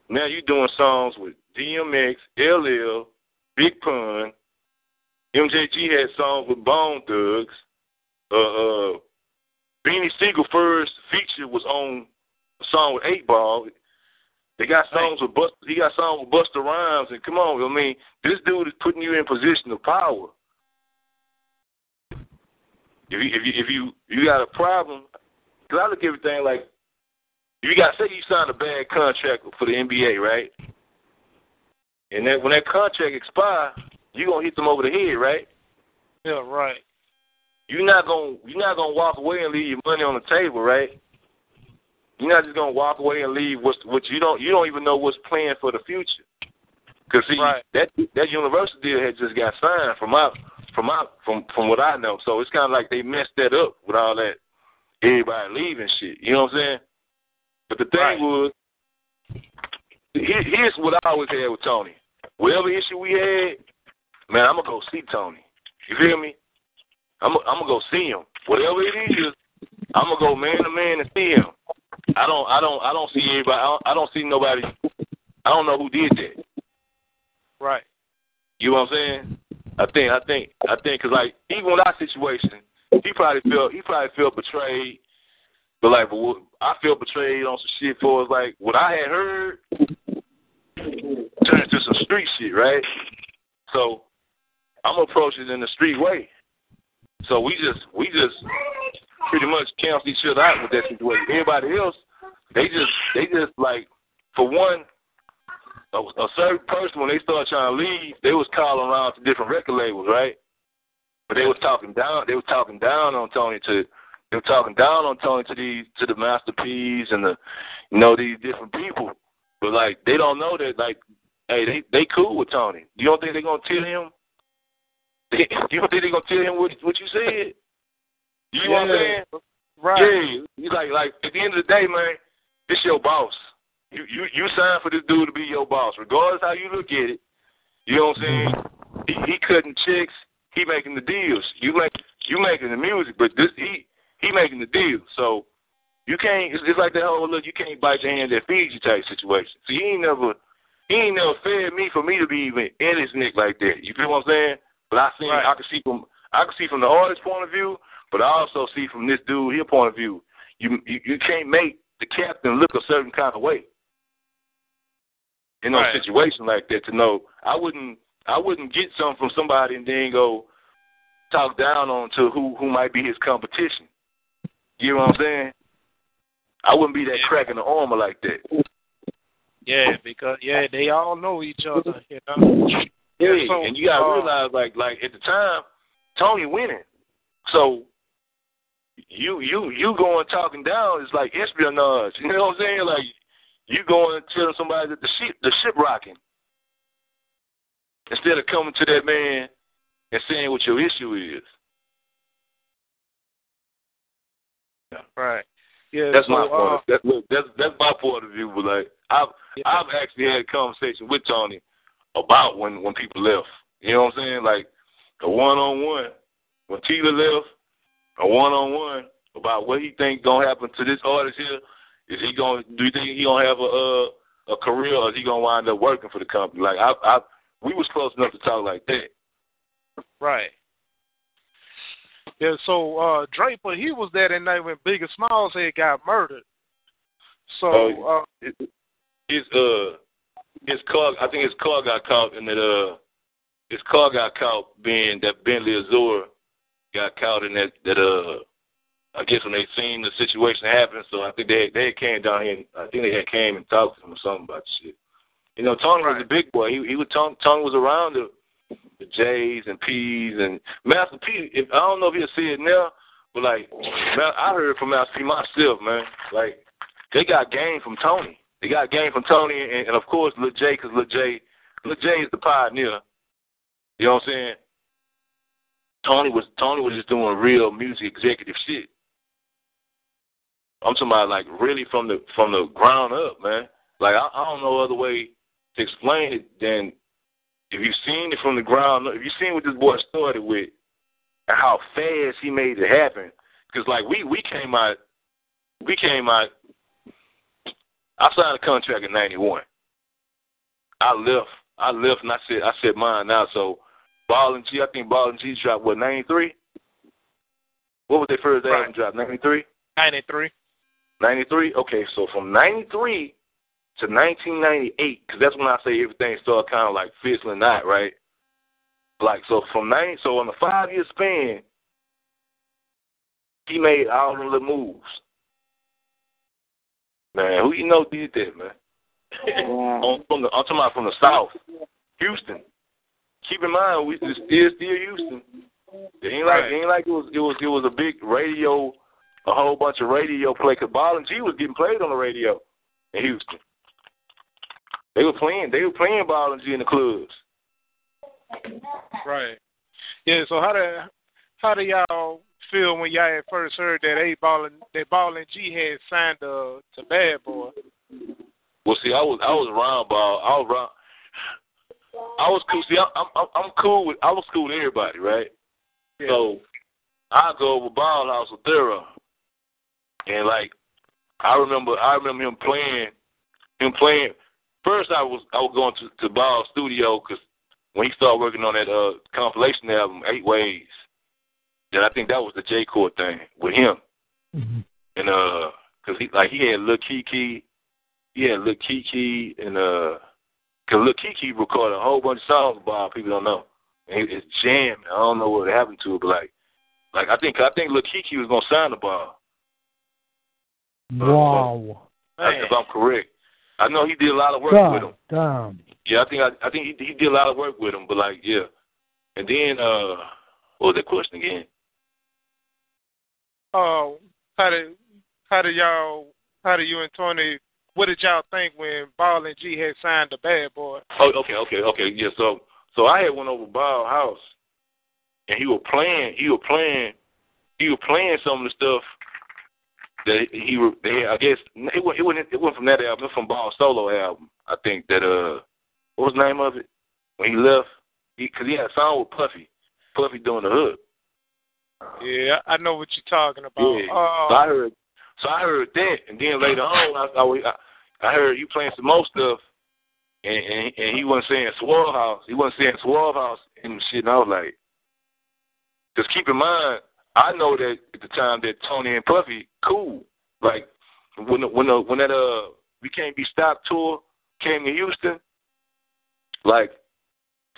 Now you doing songs with DMX, LL, Big Pun. MJG had songs with Bone Thugs. Uh, uh, Beanie Sigel first feature was on a song with Eight Ball. They got songs with Bust. He got songs with Busta Rhymes, and come on, I mean, this dude is putting you in position of power. If you if you if you you got a problem, because I look at everything like, if you got say you signed a bad contract for the NBA, right? And then when that contract expire, you gonna hit them over the head, right? Yeah, right. You're not gonna you're not gonna walk away and leave your money on the table, right? You're not just gonna walk away and leave what's what you don't you don't even know what's planned for the future. Cause see right. that that Universal deal had just got signed from my from my from from what I know. So it's kind of like they messed that up with all that everybody leaving shit. You know what I'm saying? But the thing right. was, here, here's what I always had with Tony. Whatever issue we had, man, I'm gonna go see Tony. You feel me? I'm I'm gonna go see him. Whatever it is, I'm gonna go man to man and see him. I don't, I don't, I don't see anybody. I don't, I don't see nobody. I don't know who did that. Right. You know what I'm saying? I think, I think, I think, cause like even with our situation, he probably felt, he probably felt betrayed. But like, but I feel betrayed on some shit for us. Like what I had heard turned to some street shit, right? So I'm it in the street way. So we just, we just pretty much cancel each other out with that situation. Everybody else, they just they just like for one, a, a certain person when they start trying to leave, they was calling around to different record labels, right? But they was talking down. They was talking down on Tony to. They were talking down on Tony to these to the Master P's and the, you know, these different people. But like they don't know that like, hey, they they cool with Tony. You don't think they're gonna tell him? you don't think they're gonna tell him what what you said? You know what I'm saying? Right. Yeah. You like like at the end of the day, man, it's your boss. You you you signed for this dude to be your boss, regardless how you look at it. You know what I'm saying? He he cutting checks, he making the deals. You make you making the music, but this he he making the deal. So you can't. It's, it's like that whole look. You can't bite your hand that feeds you type situation. So he ain't never he ain't never fed me for me to be even in his neck like that. You feel what I'm saying? But I see right. I can see from I can see from the artist's point of view. But I also see from this dude his point of view, you you, you can't make the captain look a certain kind of way in a right. situation like that to know I wouldn't I wouldn't get something from somebody and then go talk down on to who who might be his competition. You know what I'm saying? I wouldn't be that crack in the armor like that. Yeah, because yeah, they all know each other. You know. Yeah, so, and you gotta uh, realize, like, like at the time, Tony winning, so you you you going talking down is like espionage. You know what I'm saying? Like you going telling somebody that the ship the ship rocking instead of coming to that man and saying what your issue is. Right. Yeah. That's so, my uh, point. That's look, that's that's my point of view. But like I've I've actually had a conversation with Tony about when when people left. You know what I'm saying? Like a one on one. When Tela left, a one on one about what he think gonna happen to this artist here. Is he gonna do you think he gonna have a uh, a career or is he gonna wind up working for the company? Like I I we was close enough to talk like that. Right. Yeah, so uh Draper, he was there that night when Biggie Smalls had got murdered. So Oh, uh his uh his car I think his car got caught in that uh his car got caught being that Bentley Azure got caught in that that uh I guess when they seen the situation happen, so I think they they came down here and I think they had came and talked to him or something about the shit. You know, Tony was a big boy. He he was Tony, Tony was around the the J's and P's and Master P. If I don't know if he'll see it now, but like man, I heard from Master P myself, man. Like they got game from Tony. They got game from Tony and, and of course Lil J, because Lil J, Lil J is the pioneer. You know what I'm saying? Tony was Tony was just doing real music executive shit. I'm talking about like really from the from the ground up, man. Like I, I don't know other way to explain it than if you've seen it from the ground up. If you've seen what this boy started with and how fast he made it happen, because like we we came out, we came out. I signed a contract in '91. I left. I left and I said I said mine now. So Ball and G, I think Ball and G dropped what '93. What was their first album Right. drop? '93. ninety three. 93? Okay, so from 93 to 1998, because that's when I say everything started kind of like fizzling out, right? Like, so from 90, so on a five year span, he made all them little moves. Man, who you know did that, man? on, from the, I'm talking about from the South, Houston. Keep in mind, we it's still still Houston. It ain't like Right. it ain't like it was it was it was a big radio, a whole bunch of radio play. Cause Ball and G was getting played on the radio in Houston. They were playing. They were playing Ball and G in the clubs. Right. Yeah, so how do how do y'all feel when y'all had first heard that A Ball and that Ball and G had signed uh, to Bad Boy? Well, see, I was I was around Ball. I was around. I was cool. See, I'm I'm I'm cool with I was cool with everybody, right? Yeah. So I go over Ball House with Thera, and like I remember I remember him playing him playing. First, I was I was going to to Ball studio because when he started working on that uh compilation album Eight Ways, then I think that was the JCOR thing with him, and uh, cause he like he had Lil Kiki, he had Lil Kiki, and uh, cause Lil Kiki recorded a whole bunch of songs. Bob, people don't know, and it's jamming. I don't know what happened to it, but like, like I think I think Lil Kiki was gonna sign the ball. Wow. If I'm correct, I know he did a lot of work with him. Damn. Yeah, I think I, I think he he did a lot of work with him, but like yeah, and then uh, what was that question again? Uh, how did how did y'all how did you and Tony what did y'all think when Ball and G had signed to Bad Boy? Oh, okay, okay, okay. Yeah, so so I had went over Ball House, and he was playing. He was playing. He was playing some of the stuff that he. They, I guess it went. It went. It went from that album. It from Ball solo album. I think that uh, what was the name of it? When he left, because he, had a song with Puffy. Puffy doing the hook. Yeah, I know what you're talking about. Yeah. Uh, so I heard. So I heard that, and then later on, I, I, I heard you playing some more stuff, and, and and he wasn't saying Suave House. He wasn't saying Suave House and shit. And I was like, because keep in mind, I know that at the time that Tony and Puffy cool. Like when when the, when that uh we can't be stopped tour came to Houston, like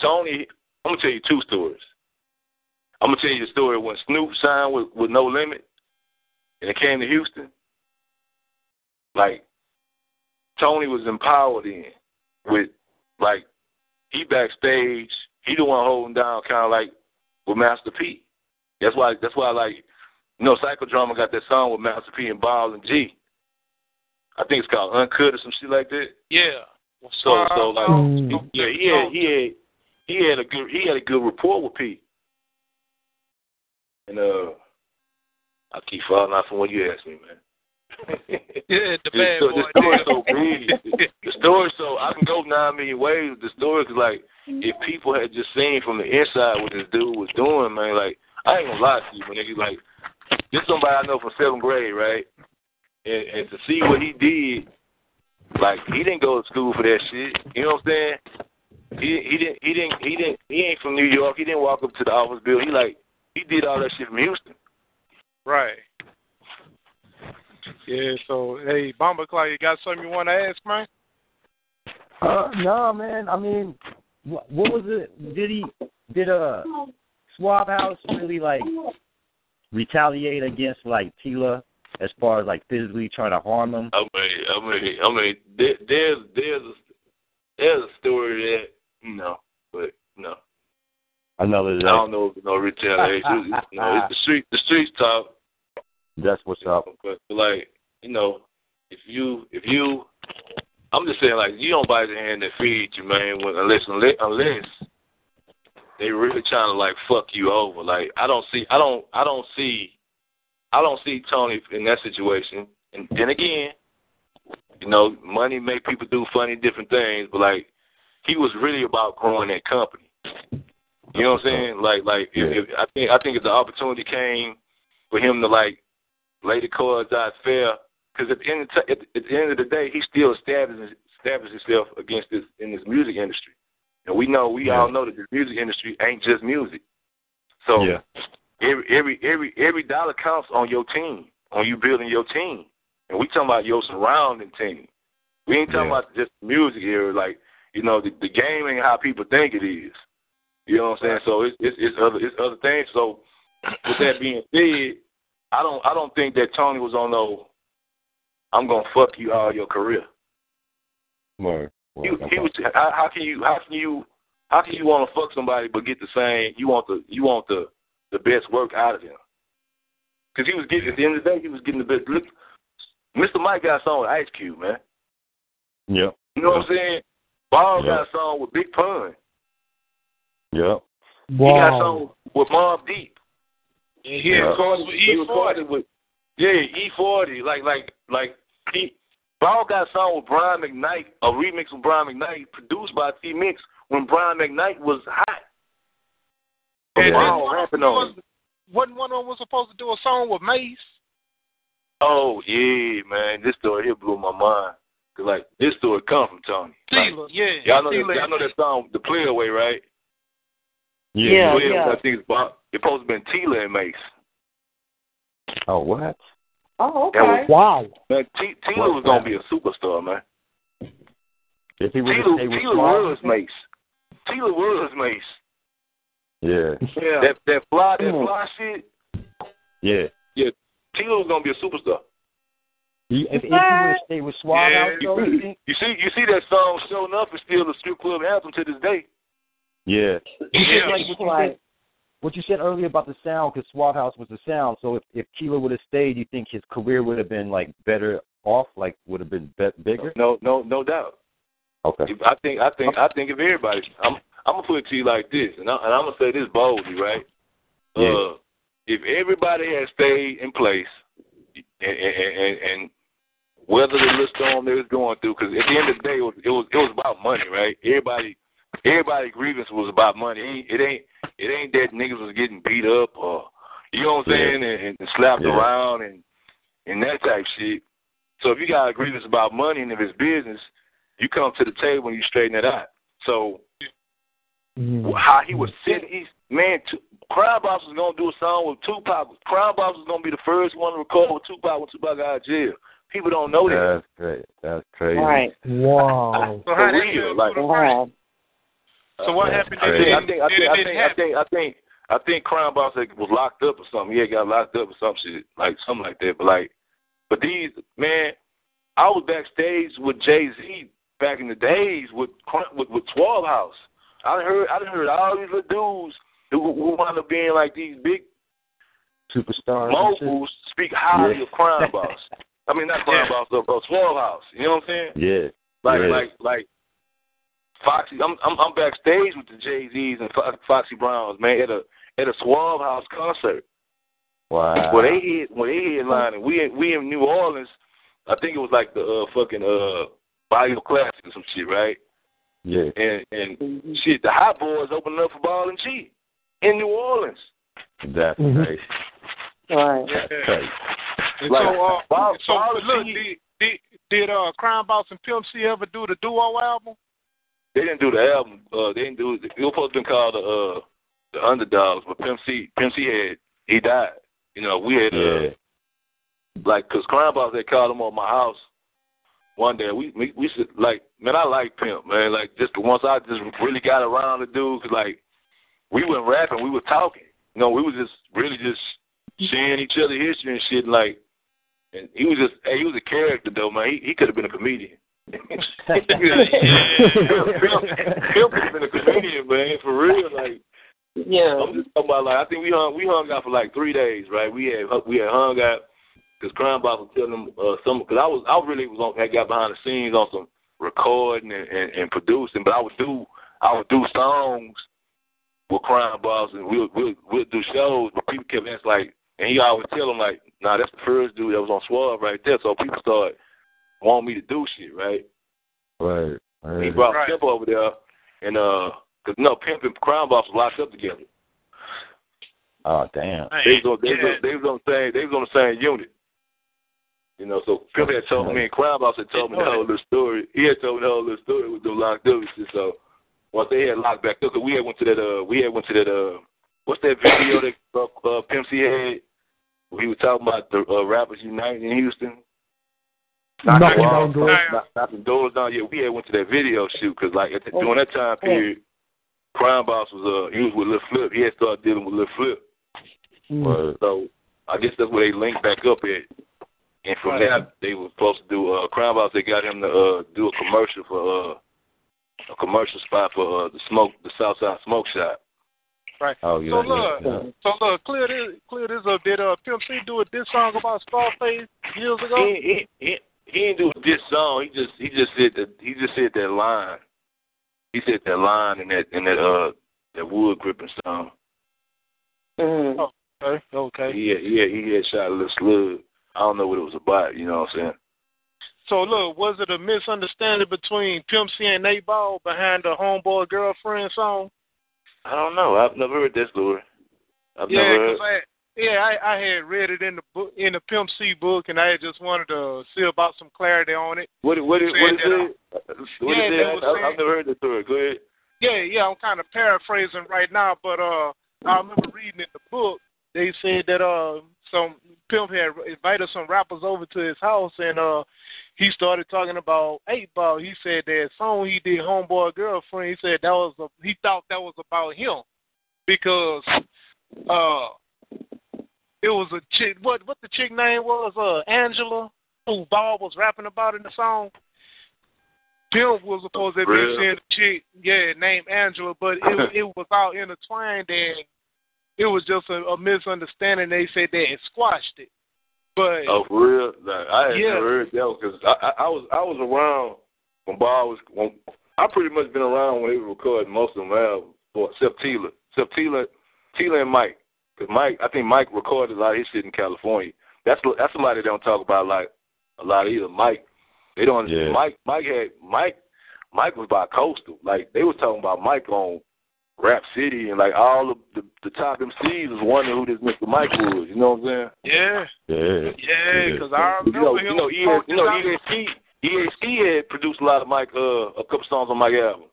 Tony. I'm gonna tell you two stories. I'm gonna tell you the story when Snoop signed with, with No Limit, and it came to Houston. Like Tony was empowered in with like he backstage he the one holding down kind of like with Master P. That's why that's why like you know Psychodrama got that song with Master P and Ball and G. I think it's called Uncut or some shit like that. Yeah. So so like Mm. yeah he had he had he had a good he had a good rapport with P. And uh, I keep falling out from what you asked me, man. Yeah, the The bad sto- boy. the story's so big. The story so I can go nine million ways. The story is like if people had just seen from the inside what this dude was doing, man. Like I ain't gonna lie to you, man. Nigga, like this somebody I know from seventh grade, right? And, and to see what he did, like he didn't go to school for that shit. You know what I'm saying? He he didn't he didn't he didn't he ain't from New York. He didn't walk up to the office building. He like he did all that shit from Houston. Right. Yeah, so hey, Bomber Clyde, you got something you want to ask, man? Uh, no, man. I mean, what, what was it? Did he did uh Suave House really like retaliate against like Tela as far as like physically trying to harm him? I mean, I mean, I mean, there, there's there's a there's a story that you know, but no, Another I don't know if know retaliation. Know, it's the street, the streets talk. That's what's up. But like, you know, if you if you, I'm just saying like you don't bite the hand that feeds you, man. When, unless unless they really trying to like fuck you over. Like I don't see, I don't, I don't see, I don't see Tony in that situation. And then again, you know, money make people do funny different things, but like he was really about growing that company. You know what I'm saying? Like, like if, if, I think I think if the opportunity came for him to like lay the cards out fair, because at the end of t- at, at the end of the day, he still established established himself against this in this music industry, and we know we all know that the music industry ain't just music. So Yeah. every every every every dollar counts on your team, on you building your team, and we talking about your surrounding team. We ain't talking Yeah. about just music here. Like you know, the, the game ain't how people think it is. You know what I'm saying? So it's it's, it's other it's other things. So with that being said, I don't I don't think that Tony was on no. I'm gonna fuck you all your career. Word. He, he was. How, how can you? How can you? How can you want to fuck somebody but get the same? You want the you want the the best work out of him. Because he was getting at the end of the day, he was getting the best. Look, Mr. Mike got a song with Ice Cube, man. Yeah. You know what I'm saying? Ball Yeah. got a song with Big Pun. Yep. He got a song with Mobb Deep. And he Yeah. recorded with He E40. recorded with yeah E forty like like like he Ball got a song with Brian McKnight, a remix with Brian McKnight, produced by T Mix when Brian McKnight was hot. And Ball then rapping one on was, wasn't one of them was supposed to do a song with Mase? Oh yeah, man, this story here blew my mind. Cause like this story come from Tony. Like, yeah. y'all know that, y'all know that song, The Play Away, right? Yeah. Play Away, yeah. I think it's Bob. It's supposed to have been Tela and Mase. Oh, what? Oh, That was- okay. Wow. Man, T- Tela was gonna be a superstar, man. If he would have Tela, stayed with Tela was Mase. Tela was Mase. Yeah. Yeah. That that fly that fly shit. Yeah. Yeah. Tela was gonna be a superstar. He, if, if he would have stayed with Suave Yeah, House, though, you? You see, you see that song Sho Nuff is still the strip club anthem to this day. Yeah. Yeah. Like Right. What you said earlier about the sound, because Suave House was the sound. So if if Tela would have stayed, you think his career would have been like better off, like would have been be- bigger? No, no, no doubt. Okay. I think, I think, I think if everybody, I'm, I'm gonna put it to you like this, and, I, and I'm gonna say this boldly, right? Yeah. Uh, if everybody had stayed in place, and, and, and, and whether the little storm they was going through, because at the end of the day, it was, it was, it was about money, right? Everybody, everybody grievance was about money. It ain't, it ain't, it ain't that niggas was getting beat up or, you know what I'm Yeah. saying, and, and slapped Yeah. around and and that type shit. So if you got a grievance about money and if it's business, you come to the table and you straighten it out. So Mm-hmm. how he was sitting, he's man. T- Crime Boss was gonna do a song with Tupac. Crime Boss was gonna be the first one to record with Tupac when Tupac got out of jail. People don't know that. That's great. That's crazy. Right. Wow. So how For real, like- to the Wow. So what happened? That crazy. I think I think I think I think I think I think Crime Boss was locked up or something. He had got locked up or some shit, like something like that. But like, but these man, I was backstage with Jay Z back in the days with Cr- with, with Suave House I heard I heard all these little dudes who who wound up being like these big superstars. moguls speak highly Yeah. of Crime Boss. I mean not Crime Boss, but Suave House. You know what I'm saying? Yeah. Like yeah. like like Foxy. I'm I'm, I'm backstage with the Jay Z's and Fo- Foxy Browns, man, at a at a Suave House concert. wow. When they hit when they headlining, we in, we in New Orleans. I think it was like the uh, fucking uh Bayou Classic or some shit, right? yeah. And and shit, the Hot Boys opened up for Ball and Cheat in New Orleans. That's Mhm. crazy. Right. That's crazy. And Like, so, uh, Bob- so Bob look, G- did, did did uh Crime Boss and Pimp C ever do the duo album? They didn't do the album. Uh, they didn't do it. It was supposed to be called the uh, the Underdogs, but Pimp C Pimp C had he died. You know, we had uh, Yeah. like because Crime Boss they called him on my house one day. We we we should like man, I like Pimp man. Like just once I just really got around the dude, cause like we weren't rapping, we were talking. You know, we was just really just sharing each other history and shit. Like, and he was just hey, he was a character though, man. He he could have been a comedian. Pimp could have been a comedian, man, for real. Like Yeah. I'm just talking about like I think we hung we hung out for like three days, right? We had we had hung out because Crime Boss was telling them uh, some because I was I really was on I got behind the scenes on some recording and, and, and producing, but I would do I would do songs with Crime Boss and we'll we'll we'll do shows, but people kept asking like, and he always tell them like, nah, that's the first dude that was on Suave right there. So people started wanting me to do shit, right? Right. And he brought Right. Pimp over there, and uh, cause no Pimp and Crime Boss was locked up together. Oh damn. They was on, they, Yeah. was, they was on the same they was on the same unit. You know, so Pimp had told me and Crime Boss had told me the whole little story. He had told me the whole little story with them locked up and shit. So once they had locked back up, cause we had went to that uh we had went to that uh what's that video that uh, uh, Pimp C had? Where he was talking about the uh, rappers uniting in Houston. Knocking walls- down doors. knock- knocking doors down. Yeah, we had went to that video shoot because like at the, during that time period, Crime Boss was uh he was with Lil Flip. He had started dealing with Lil Flip. Word. So I guess that's where they linked back up at. And from Right. there, they were supposed to do uh, Crime Boss. They got him to uh, do a commercial for uh, a commercial spot for uh, the smoke, the Southside Smoke Shop. Right. Oh yeah. So yeah, look, yeah. so look, clear this, clear this up. Did uh Pimp C do a diss song about Scarface years ago? He, he he he didn't do this song. He just he just said that he just said that line. He said that line in that in that uh that wood gripping song. Mm-hmm. Okay, okay. Yeah, had, he had, he had shot a little slug. I don't know what it was about. You know what I'm saying? So look, was it a misunderstanding between Pimp C and Eight Ball behind the Homeboy Girlfriend song? I don't know. I've never heard that story. I've Yeah, never heard. Yeah I, I had read it in the book in the Pimp C book, and I just wanted to see about some clarity on it. What what is what is it? What Yeah, is it? I, I've never heard the story. Go ahead. Yeah, yeah, I'm kind of paraphrasing right now, but uh, I remember reading in the book they said that uh, some pimp had invited some rappers over to his house, and uh, he started talking about Eight Ball. He said that song he did, "Homeboy Girlfriend." He said that was a, he thought that was about him because uh, it was a chick. What what the chick name was? Uh, Angela, who Ball was rapping about in the song. Pimp was supposed to be seeing a chick, yeah, named Angela, but it it was all intertwined and it was just a, a misunderstanding. They said they had squashed it, but Oh, for real? Like, I had Yeah. heard that because I, I, I was I was around when Bob was. When, I pretty much been around when they were recording most of them albums, except Tela, except Tela, Tela and Mike. Because Mike, I think Mike recorded a lot of his shit in California. That's that's somebody they don't talk about like a lot either. Mike, they don't. Yeah. Mike, Mike had Mike. Mike was by coastal. Like they was talking about Mike on Rap City and like all of the the top MCs was wondering who this Mr. Mike was. You know what I'm saying? yeah, Yeah. yeah, because I You know, remember you him. know, EA, talking you know, about- ESP, ESP had produced a lot of Mike, uh, a couple songs on Mike album.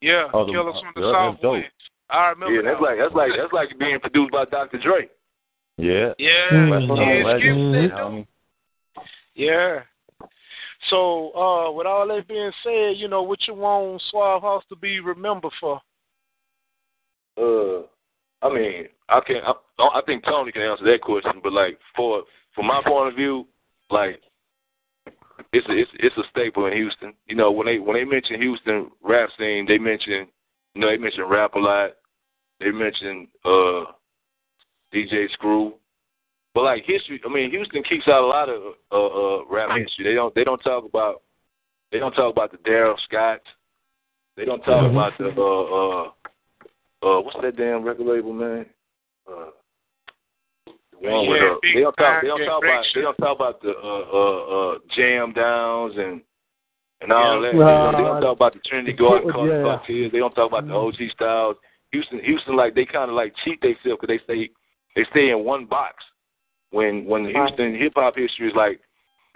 yeah, Oh, the- Killers from the yeah. Southwest. I remember Yeah, that's that. like that's like that's like being produced by Dr. Dre. Yeah. yeah, That's what yeah, I'm Skip legend, said you that. know? Yeah. So, uh, with all that being said, you know, what you want Suave House to be remembered for? Uh, I mean, I can I, I think Tony can answer that question, but like for from my point of view, like it's a, it's it's a staple in Houston. You know, when they when they mention Houston rap scene, they mention You know, they mentioned Rap-A-Lot. They mentioned uh, DJ Screw. But like history, I mean, Houston keeps out a lot of uh, uh, rap history. They don't. They don't talk about. They don't talk about the Daryl Scott. They don't talk Mm-hmm. about the uh, uh, uh, what's that damn record label, man? Uh, the one with, Yeah, uh, they don't talk. They don't talk about. They don't talk about the uh, uh, uh, jam downs and and all that. They don't, they don't talk about the Trinity Garden yeah. Cartel. They don't talk about the OG styles. Houston, Houston, like they kind of like cheat themselves because they stay they stay in one box. When when Houston hip hop history is like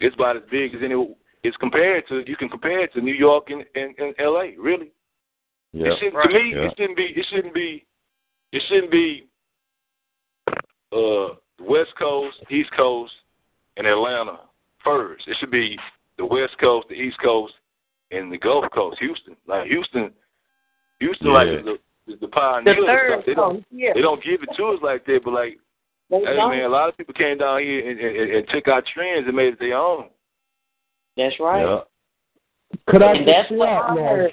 it's about as big as any. It's compared to you can compare it to New York and and, and L.A. Really, Yeah. it shouldn't, to me Yeah. it shouldn't be it shouldn't be it shouldn't be uh West Coast, East Coast, and Atlanta first. It should be the West Coast, the East Coast, and the Gulf Coast. Houston, like Houston, Houston, like Yeah. the the, the pioneer. The third They don't coast, yeah. they don't give it to us like that, but like They hey don't. man, a lot of people came down here and, and, and took our trends and made it their own. That's right. Yeah. Could I And that's just what out I heard.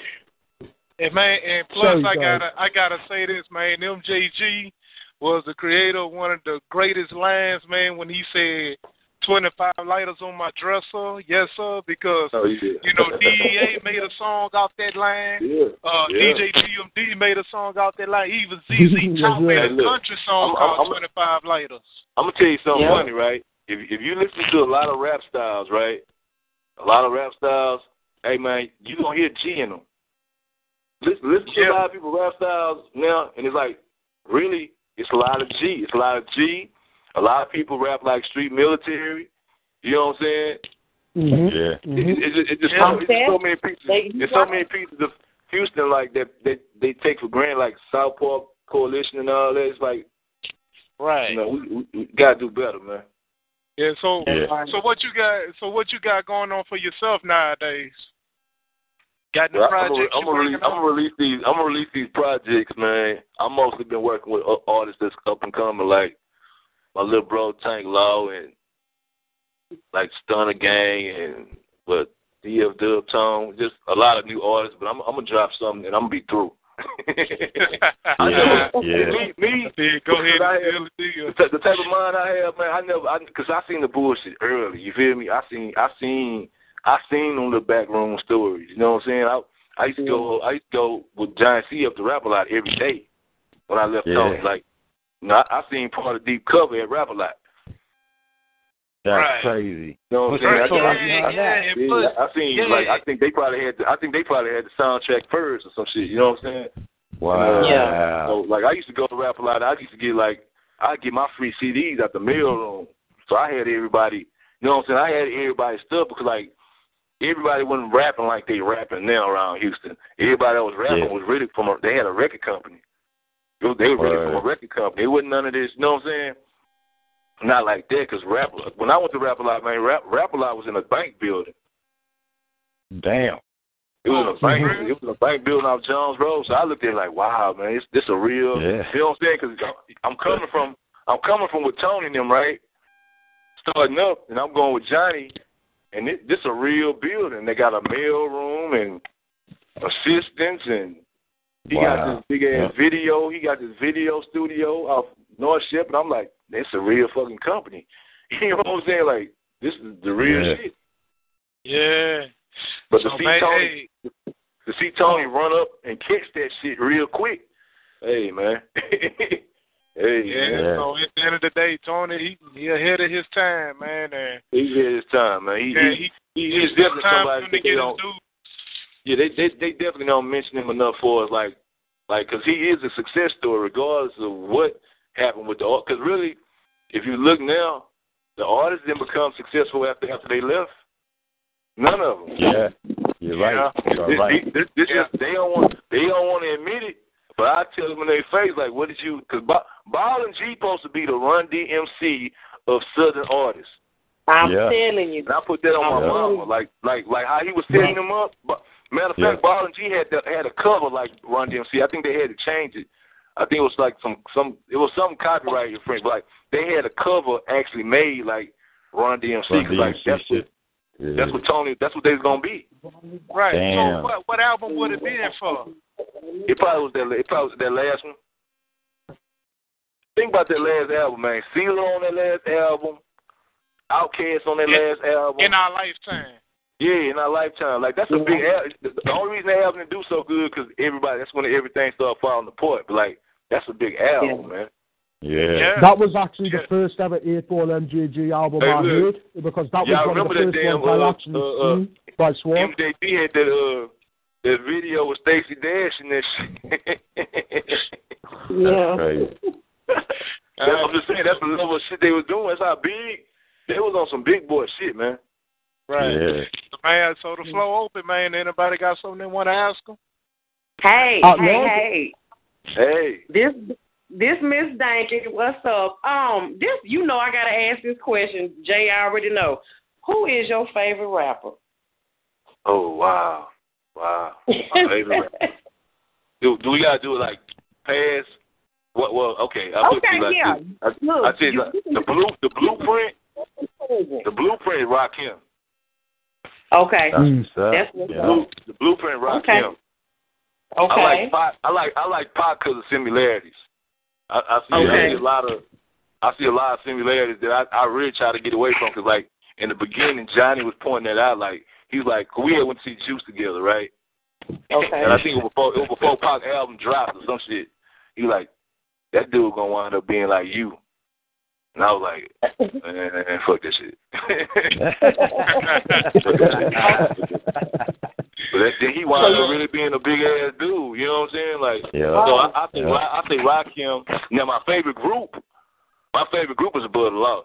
And man, and plus Sorry, I gotta I gotta say this, man. MJG was the creator of one of the greatest lines, man, when he said twenty five lighters on my dresser, yes sir, because Oh yeah. you know DEA made a song off that line. Yeah. Uh, Yeah. DJ DMD made a song out that line. Even ZZ Top made a look, country song I'm- called I'm- Twenty Five Lighters. I'm gonna tell you something Yeah. funny, right? If if you listen to a lot of rap styles, right? A lot of rap styles, hey man, you gonna hear G in them. Listen, listen to Yeah. a lot of people rap styles now, and it's like, really, it's a lot of G. It's a lot of G. A lot of people rap like street military. You know what I'm saying? Mm-hmm. Yeah. It, it, it, it's just Yeah. so, it's just so many pieces. They- There's so many pieces of Houston like that they they take for granted, like South Park Coalition and all that. It's like, Right. you know, we, we, we gotta do better, man. Yeah. So Yeah. so what you got? So what you got going on for yourself nowadays? Got any Well, I'm projects gonna, I'm gonna release, I'm gonna release these. I'm gonna release these projects, man. I'm mostly been working with uh, artists that's up and coming, like my little bro Tank Law and like Stunner Gang and but DF Dub Tone, just a lot of new artists. But I'm, I'm gonna drop something and I'm gonna be through. I Yeah. Yeah. me, me, Yeah, go ahead I have- seal the deal. the, type of mind I have, man, I never, I, cause I seen the bullshit early. You feel me? I seen, I seen, I seen on the backroom stories. You know what I'm saying? I, I used to go, I used to go with Giant C up to Rap-A-Lot every day when I left Yeah. Tony. Like, you know, I, I seen part of Deep Cover at Rap-A-Lot. That's Right. crazy. You know what I'm saying? Right, I, yeah, I, yeah, yeah, yeah, I seen yeah. like I think they probably had, the, I think they probably had the soundtrack first or some shit. You know what I'm saying? Wow. Yeah. So like I used to go to Rap-A-Lot. I used to get like I get my free CDs at the mail room. So I had everybody. You know what I'm saying? I had everybody stuff because like everybody wasn't rapping like they rapping now around Houston. Everybody that was rapping Yeah. was really from a, they had a record company. It was, they were really from Right. a record company. It wasn't none of this. You know what I'm saying? Not like that because rap. When I went to Rap-A-Lot, man, rap Rap-A-Lot was in a bank building. Damn. It was in a oh, bank. really? It was in a bank building off Jones Road. So I looked at it like, wow, man, it's this a real. Yeah. You know what I'm saying? Because I'm coming from I'm coming from with Tony and them, right? Starting up, and I'm going with Johnny, and it, this a real building. They got a mail room and assistants, and he got this big ass Yeah. video. He got this video studio off North Ship, and I'm like, it's a real fucking company. You know what I'm saying? Like this is the real Yeah. shit. Yeah. But to see man, Tony, hey, to see Tony run up and catch that shit real quick, hey man, hey yeah, man, So at the end of the day, Tony, he, he ahead of his time, man. And he had his time, man. He, yeah, he, he, he, he's it's definitely time somebody to get don't. due. Yeah, they, they they definitely don't mention him enough for us, like like because he is a success story, regardless of what happened with the art. Because really, if you look now, the artists didn't become successful after after they left. None of them. Yeah. You're right. You're This, right. this, this just, they don't want they don't want to admit it, but I tell them in their face like, what did you? Because Ball and G supposed to be the Run DMC of Southern artists. I'm Yeah. telling you. And I put that on my Yeah. mama, like like like how he was setting them up. But matter of fact, Yeah. Ball and G had the, had a cover like Run DMC. I think they had to change it. I think it was like some some it was some copyright infringement. But like they had a cover actually made like Run DMC. Run 'cause, like DMC that's what. Yeah. that's what Tony that's what they was gonna be. Right. Damn. So what what album would it been for? It probably was that. It probably was that last one. Think about that last album, man. CeeLo on that last album. Outkast on that In- last album. In our lifetime. Yeah, in our lifetime. Like that's a big. Al- the only reason they album didn't do so good because everybody. That's when everything started falling apart. But like that's a big album, man. Yeah. That was actually Yeah. the first ever 8 Ball MJG album Hey, I heard because that was Yeah, I one of the first damn, ones I uh, actually uh, uh, seen by Suave. MJG had that uh that video with Stacey Dash and that shit. Yeah. Crazy. That's I'm just saying. That's the level of shit they was doing. That's how big. They was on some big boy shit, man. Right. Yeah. Man, so the floor open, man. Anybody got something they want to ask them? Hey, Uh, hey, Lord. hey. Hey, This this Miss Danky, what's up? Um, this you know I gotta ask this question. Jay, I already know. Who is your favorite rapper? oh wow, wow. My favorite. rapper. do do we gotta do it like pass? What? Well, okay. I'll put Okay, you like yeah. this. I, Look, I tell you, you- like, the blue, the blueprint, the blueprint Rakim. Okay. That's Mm. what's up. That's what's yeah. Blue, the blueprint rock Okay. him. I like Pac. I like I like Pac because of similarities. I, I see I Okay. see a lot of I see a lot of similarities that I I really try to get away from because like in the beginning Johnny was pointing that out like he's like we had went to see Juice together right Okay. and I think it was before it was before Pac album dropped or some shit he like that dude gonna wind up being like you and I was like man fuck that shit but that, then he wound up really being a big ass dude you know what I'm saying like Yeah. so I, I think Yeah. I think Rakim. Now my favorite group, my favorite group is Bud Law.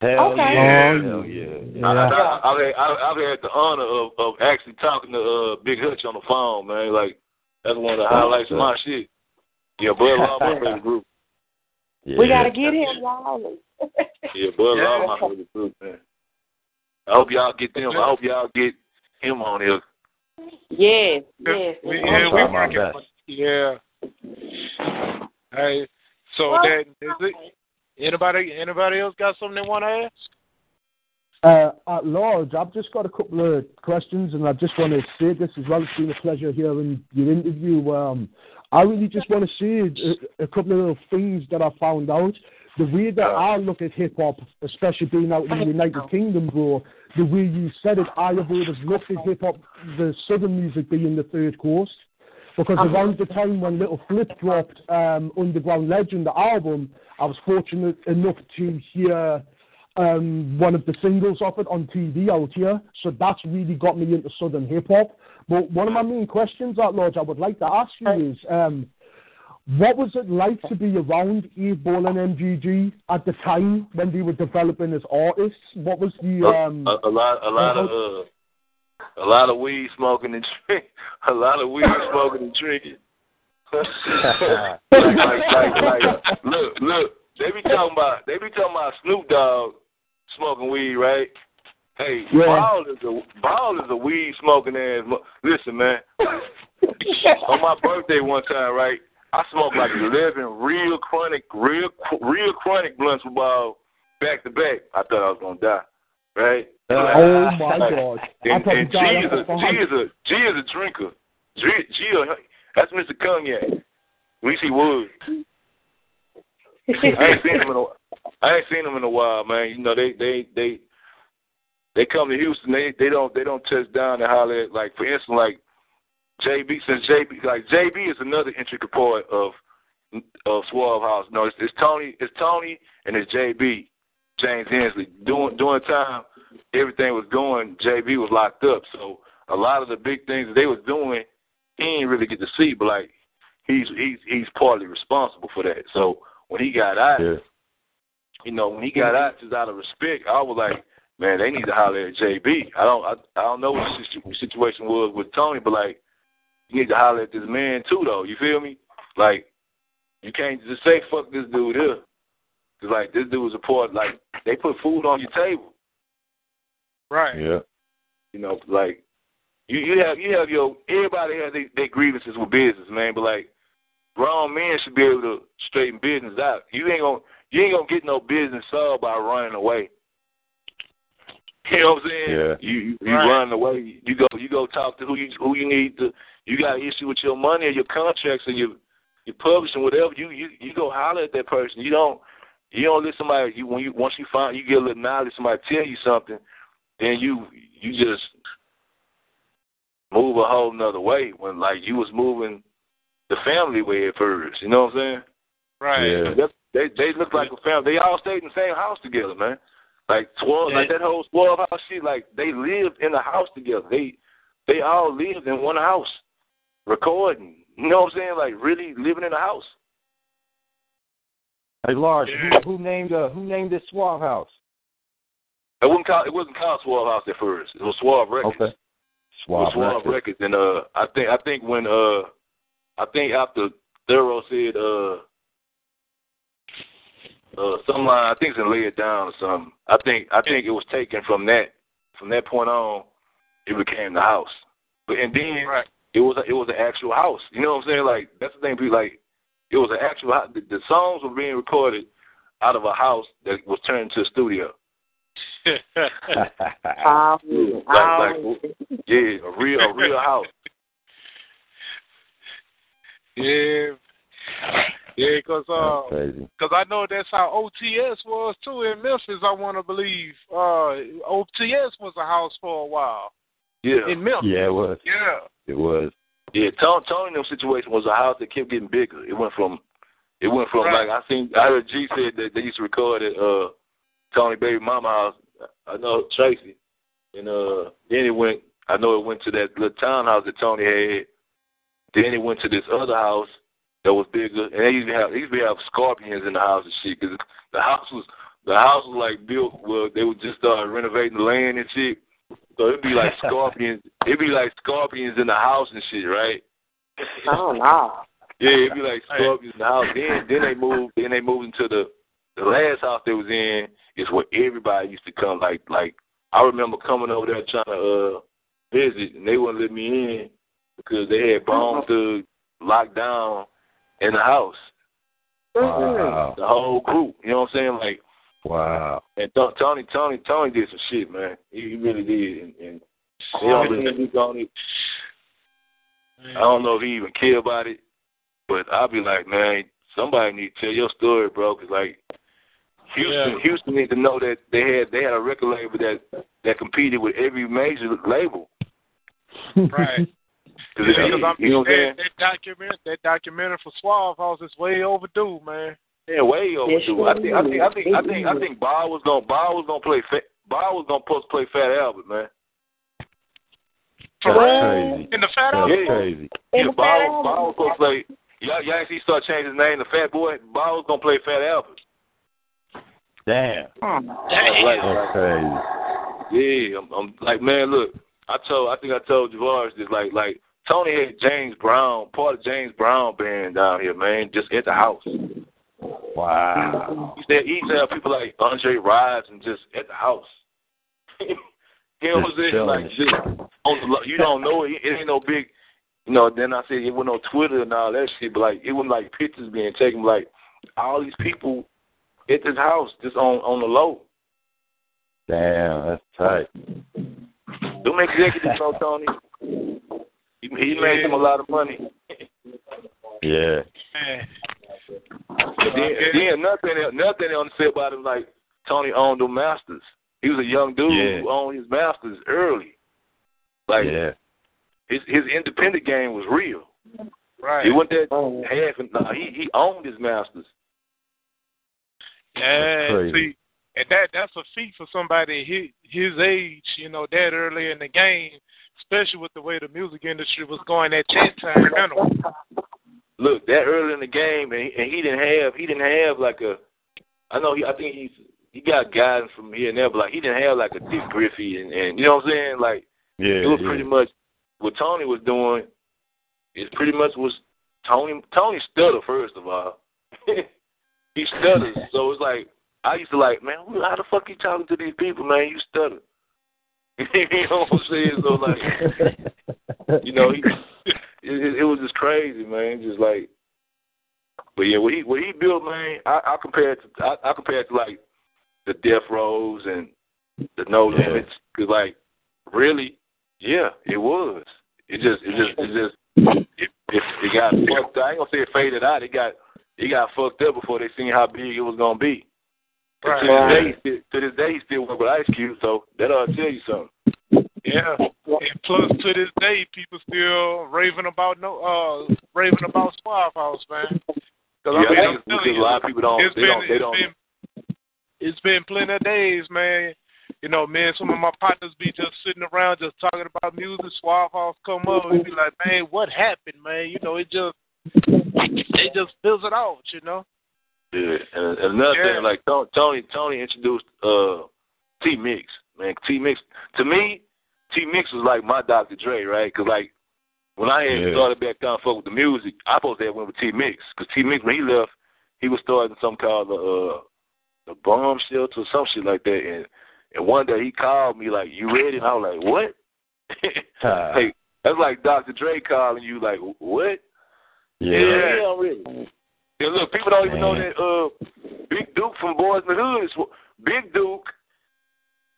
Hell Okay. yeah. Hell yeah. I, Yeah. I, I've, had, I, I've had the honor of, of actually talking to uh, Big Hutch on the phone, man. Like that's one of the highlights of my shit. Yeah, Bud Law my favorite group. Yeah. we gotta get him, y'all. Yeah, Bud Law Yeah. my favorite group, man. I hope y'all get them. I hope y'all get him on here. Yes, yes. We, yes. yeah, we try my working. best. Yeah. Hey, so Well, that is it. Anybody, anybody else got something they want to ask? Uh, at large, I've just got a couple of questions, and I just want to say this as well. It's been a pleasure hearing your interview. Um, I really just want to say a, a couple of little things that I found out. The way that I look at hip hop, especially being out in the United Kingdom, bro, the way you said it, I have always looked at hip hop, the southern music being the third coast. Because around the time when Lil Flip dropped um, Underground Legend, the album, I was fortunate enough to hear um, one of the singles of it on TV out here. So that's really got me into Southern hip hop. But one of my main questions, at large, I would like to ask you is, um, what was it like to be around Eight Ball and MJG at the time when they were developing as artists? What was the um, a, a lot, a lot of, uh, a lot of weed smoking and drink, a lot of weed smoking and drinking. like, like, like, like, look, look, they be talking about, they be talking about Snoop Dogg smoking weed, right? Hey, Yeah. Ball is a Ball is a weed smoking ass. Listen, man. On my birthday one time, right? I smoked like eleven real chronic, real real chronic blunts with Ball back to back. I thought I was gonna die, right? oh my Like, god. And, and G is a G is a G is a drinker. G, G a- that's Mr. Cognac. Least he would. I ain't seen him in a I ain't seen him in a while, man. You know they they they they come to Houston. They they don't they don't touch down and holler at like for instance like JB since JB like JB is another intricate part of of Suave House. No, it's, it's Tony it's Tony and it's JB James Hensley. During during time everything was going, JB was locked up. So a lot of the big things that they was doing, he didn't really get to see. But like he's he's he's partly responsible for that. So when he got out, Yeah. you know, when he got out, just out of respect, I was like, man, they need to holler at JB. I don't, I, I don't know what the situ- situation was with Tony, but like, you need to holler at this man too, though. You feel me? Like, you can't just say fuck this dude here, cause like this dude was a part. Like, they put food on your table. Right. Yeah. You know, like you you have you have your everybody has their their grievances with business, man. But like grown men should be able to straighten business out. You ain't gonna you ain't gonna get no business solved by running away. You know what I'm saying? Yeah. You you, you Right. run away. You go you go talk to who you who you need to. You got an issue with your money or your contracts and your your publishing whatever. You you you go holler at that person. You don't you don't let somebody you when you once you find you get a little knowledge somebody tell you something, then you you just move a whole nother way when like you was moving the family way at first. You know what I'm saying? Right. Yeah. That's- They they look like a family. They all stayed in the same house together, man. Like twelve, like that whole twelve house shit. Like they lived in the house together. They they all lived in one house, recording. You know what I'm saying? Like really living in a house. Hey, Lars, Yeah. who, who named uh, who named this Suave House? It wasn't called it wasn't called Suave House at first. It was Suave Records. Okay. It was Suave, Suave Records. Records. And uh, I think I think when uh, I think after Thorough said uh. Uh, some line, I think it's in lay it down or something. I think I think it was taken from that from that point on. It became the house, but and then Right. it was a, it was an actual house. You know what I'm saying? Like that's the thing. People like it was an actual. house. The, the songs were being recorded out of a house that was turned into a studio. Um, Like, like yeah, a real a real house. yeah. Yeah, cause uh, Because I know that's how OTS was too in Memphis. I want to believe uh, OTS was a house for a while Yeah, in Memphis. Yeah, it was. Yeah. It was. yeah. Tony Tony them situation was a house that kept getting bigger. It went from it went from Right. like I think I heard G said that they used to record at uh Tony Baby Mama house. I know Tracy, and uh then it went. I know it went to that little townhouse that Tony had. Then it went to this other house that was bigger, and they used to have they used to have scorpions in the house and shit because the house was the house was like built well they would just start renovating the land and shit. So it'd be like scorpions. It'd be like scorpions in the house and shit, right? Oh no. Yeah, it'd be like scorpions in the house. Then then they moved then they moved into the the last house they was in is where everybody used to come. Like like I remember coming over there trying to uh visit and they wouldn't let me in because they had bomb thugs locked down in the house. Wow. The whole group. You know what I'm saying? Like Wow. and Th- Tony Tony Tony did some shit, man. He, he really did and, and they don't really on it. I don't know if he even care about it, but I'll be like, man, somebody need to tell your story, bro, because like Houston, Yeah. Houston need to know that they had they had a record label that that competed with every major label. Right. 'Cause Yeah, 'cause I you know mean, what I'm saying? that, that document, that documentary for Suave House is way overdue, man. Yeah, way overdue. I think I think I think I think I think Bob was gonna Bob was gonna play Fat Bob was gonna supposed to play Fat Albert, man. That's crazy. In the Fat That's Albert? Yeah. crazy. Yeah, In the Bob, Fat Albert. Bob was supposed to play. Y'all, y'all actually start changing his name to Fat Boy. Bob was gonna play Fat Albert. Damn. Oh, like, That's crazy. Yeah, I'm, I'm like, man, look, I told, I think I told Javaris this, like, like Tony had James Brown, part of James Brown band down here, man, just at the house. Wow. He said he have people like Andre Rides and just at the house. you know what I'm saying? Like, just on the, you don't know it. It ain't no big, you know. Then I said it wasn't on Twitter and all that shit, but like it wasn't like pictures being taken. Like all these people at this house just on on the low. Damn, that's tight. Them executives know Tony. He, he made them a lot of money. Yeah. Man. And then, and then nothing, nothing on the say about him like Tony owned the masters. He was a young dude Yeah. who owned his masters early. Like Yeah. his his independent game was real. Right. He went that oh, half and nah, he he owned his masters. Yeah, see, and that that's a feat for somebody his his age, you know, that early in the game, especially with the way the music industry was going at that time. You know. Look, that early in the game, and he, and he didn't have he didn't have like a. I know he I think he's he got guidance from here and there, but like he didn't have like a Dick Griffey and and you know what I'm saying like Yeah. it was yeah. pretty much what Tony was doing. It pretty much was Tony. Tony stutter first of all. he stutters, so it's like I used to like, man, who- how the fuck you talking to these people, man? You stutter. you know what I'm saying? So like, you know, he, it, it was just crazy, man. Just like, but yeah, what he what he built, man, I, I compare it to I, I compare it to like the Death Rows and the no Yeah. limits. Cause like, really, yeah, it was. It just, it just, it just, it, it, it got fucked. I ain't gonna say it faded out. It got, it got fucked up before they seen how big it was gonna be. And Right. To this day, still, to this day, he still work with Ice Cube. So that ought to tell you something. Yeah. And plus, to this day, people still raving about no, uh, raving about Suave House, man. Cause Yeah, I mean, I I'm telling because you, a lot of people don't- it's they been, don't- they it's don't- been, it's been plenty of days, man. You know, man, some of my partners be just sitting around just talking about music. Suave House come up and be like, man, what happened, man? You know, it just, they just fizzled out, you know. Yeah, and, and another Yeah. thing, like Tony, Tony, Tony introduced uh, T Mix. Man, T Mix to me, T Mix was like my Dr. Dre, right? Because like when I had Yeah. started back down fuck with the music, I supposed to have went with T Mix because T Mix when he left, he was starting something called the uh, the bomb shelter or some shit like that, and and one day he called me like, "You ready?" And I was like, "What?" hey, that's like Dr. Dre calling you like, "What?" Yeah. yeah, I'm ready. Yeah, look, people don't even know that uh, Big Duke from Boys in the Hood is Big Duke,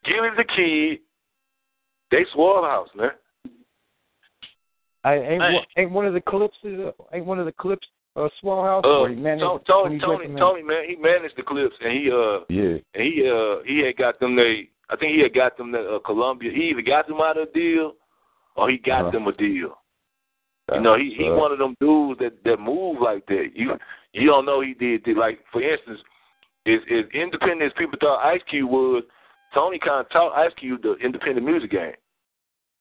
Gilly the Kid, they Suave House, man. I ain't Hey. one, ain't one of the Clipse uh, ain't one of the Clipse uh Suave House Uh, where he managed Tony, Tony, Tony, Tony, man, he managed the Clipse, and he uh, Yeah. and he uh, he had got them they, I think he had got them the uh, Columbia. He either got them out of a deal, or he got Uh-huh. them a deal. You know, he he Uh, one of them dudes that that move like that. You you don't know he did, did like for instance, as as independent as people thought Ice Cube was, Tony kind of taught Ice Cube the independent music game.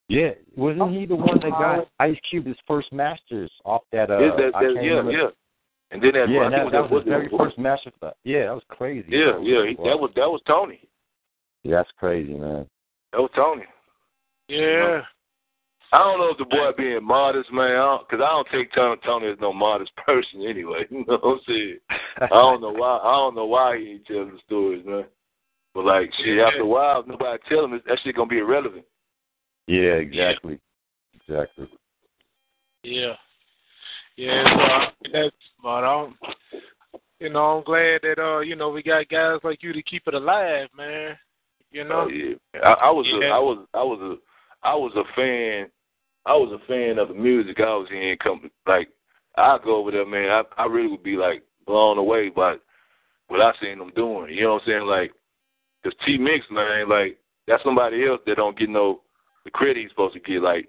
Yeah, wasn't he the one that got Ice Cube his first masters off that? Uh, Yeah, that- I that- can't yeah, remember. yeah. And then that, yeah, I and that, it that was was his very first master. For, yeah, that was crazy. Yeah, yeah, he, that was that was Tony. Yeah, that's crazy, man. That was Tony. Yeah. I don't know if the boy being modest, man, because I, don't take Tony, Tony as no modest person anyway. You know what I'm saying? I don't know why. I don't know why he ain't telling the stories, man. But like, shit, after a while, if nobody tell him that shit gonna be irrelevant. Yeah, exactly, exactly. Yeah. Yeah, so that's but I'm you know, I'm glad that uh, you know, we got guys like you to keep it alive, man. You know? Oh yeah, I, I was Yeah. I was I was a I was a fan. I was a fan of the music I was in. Come like I go over there, man. I I really would be like blown away by what I seen them doing. You know what I'm saying? Like, cause T Mix, man, like that's somebody else that don't get no the credit he's supposed to get. Like,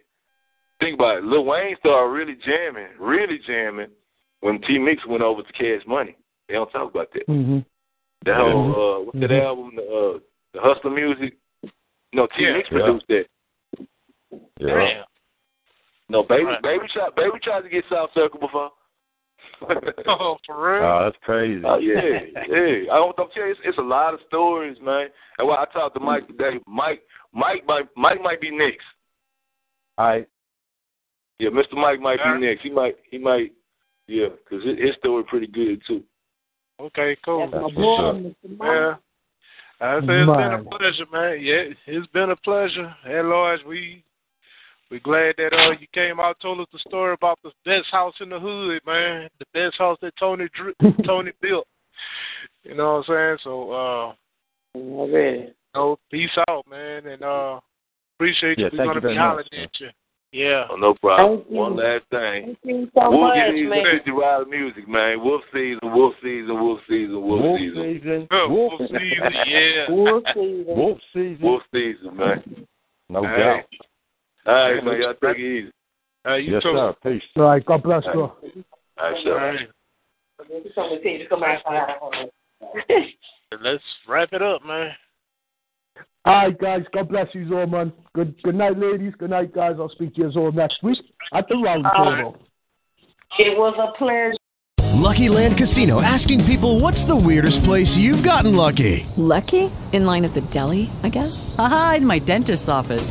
think about it. Lil Wayne started really jamming, really jamming when T Mix went over to Cash Money. They don't talk about that. Mm-hmm. That whole uh, what's that Mhm. album? The, uh, the Hustler Music. No, T Mix Yeah. produced that. Damn. No, baby, Right. baby tried, baby tried to get South Circle before. Oh, for real? Oh, that's crazy. Oh yeah, yeah. I don't. I'm telling you, it's, it's a lot of stories, man. And when I talked to Mike today, Mike, Mike, might, Mike might be next. All right. Yeah, Mr. Mike might Huh? be next. He might, he might, yeah, because his, his story pretty good too. Okay, cool. That's what's up. Yeah. I say it's been a pleasure, man. Yeah, it's been a pleasure. Hey, Lord, we we glad that uh you came out told us the story about the best house in the hood, man. The best house that Tony Dr- Tony built. You know what I'm saying? So uh Already. no, peace out, man, and uh appreciate you. Yeah, We're thank gonna you be hollering at you. Yeah. Oh, no problem. One last thing. Thank you so we'll much, get these man. Fifty Wild music, man. Wolf season, wolf season, wolf season, wolf, Wolf season, season. Wolf Wolf season, yeah. Wolf season. Wolf season. wolf season, man. No Hey. doubt. All right, man. Y'all take it easy. Uh, you Yes, too. sir. Peace. All right, God bless you. All right, All sure. right. Somebody tell you to come outside. Let's wrap it up, man. All right, guys. God bless you all, man. Good good night, ladies. Good night, guys. I'll speak to you all next week at the round All table. It was a pleasure. Lucky Land Casino asking people what's the weirdest place you've gotten lucky? Lucky? In line at the deli, I guess? Aha, in my dentist's office.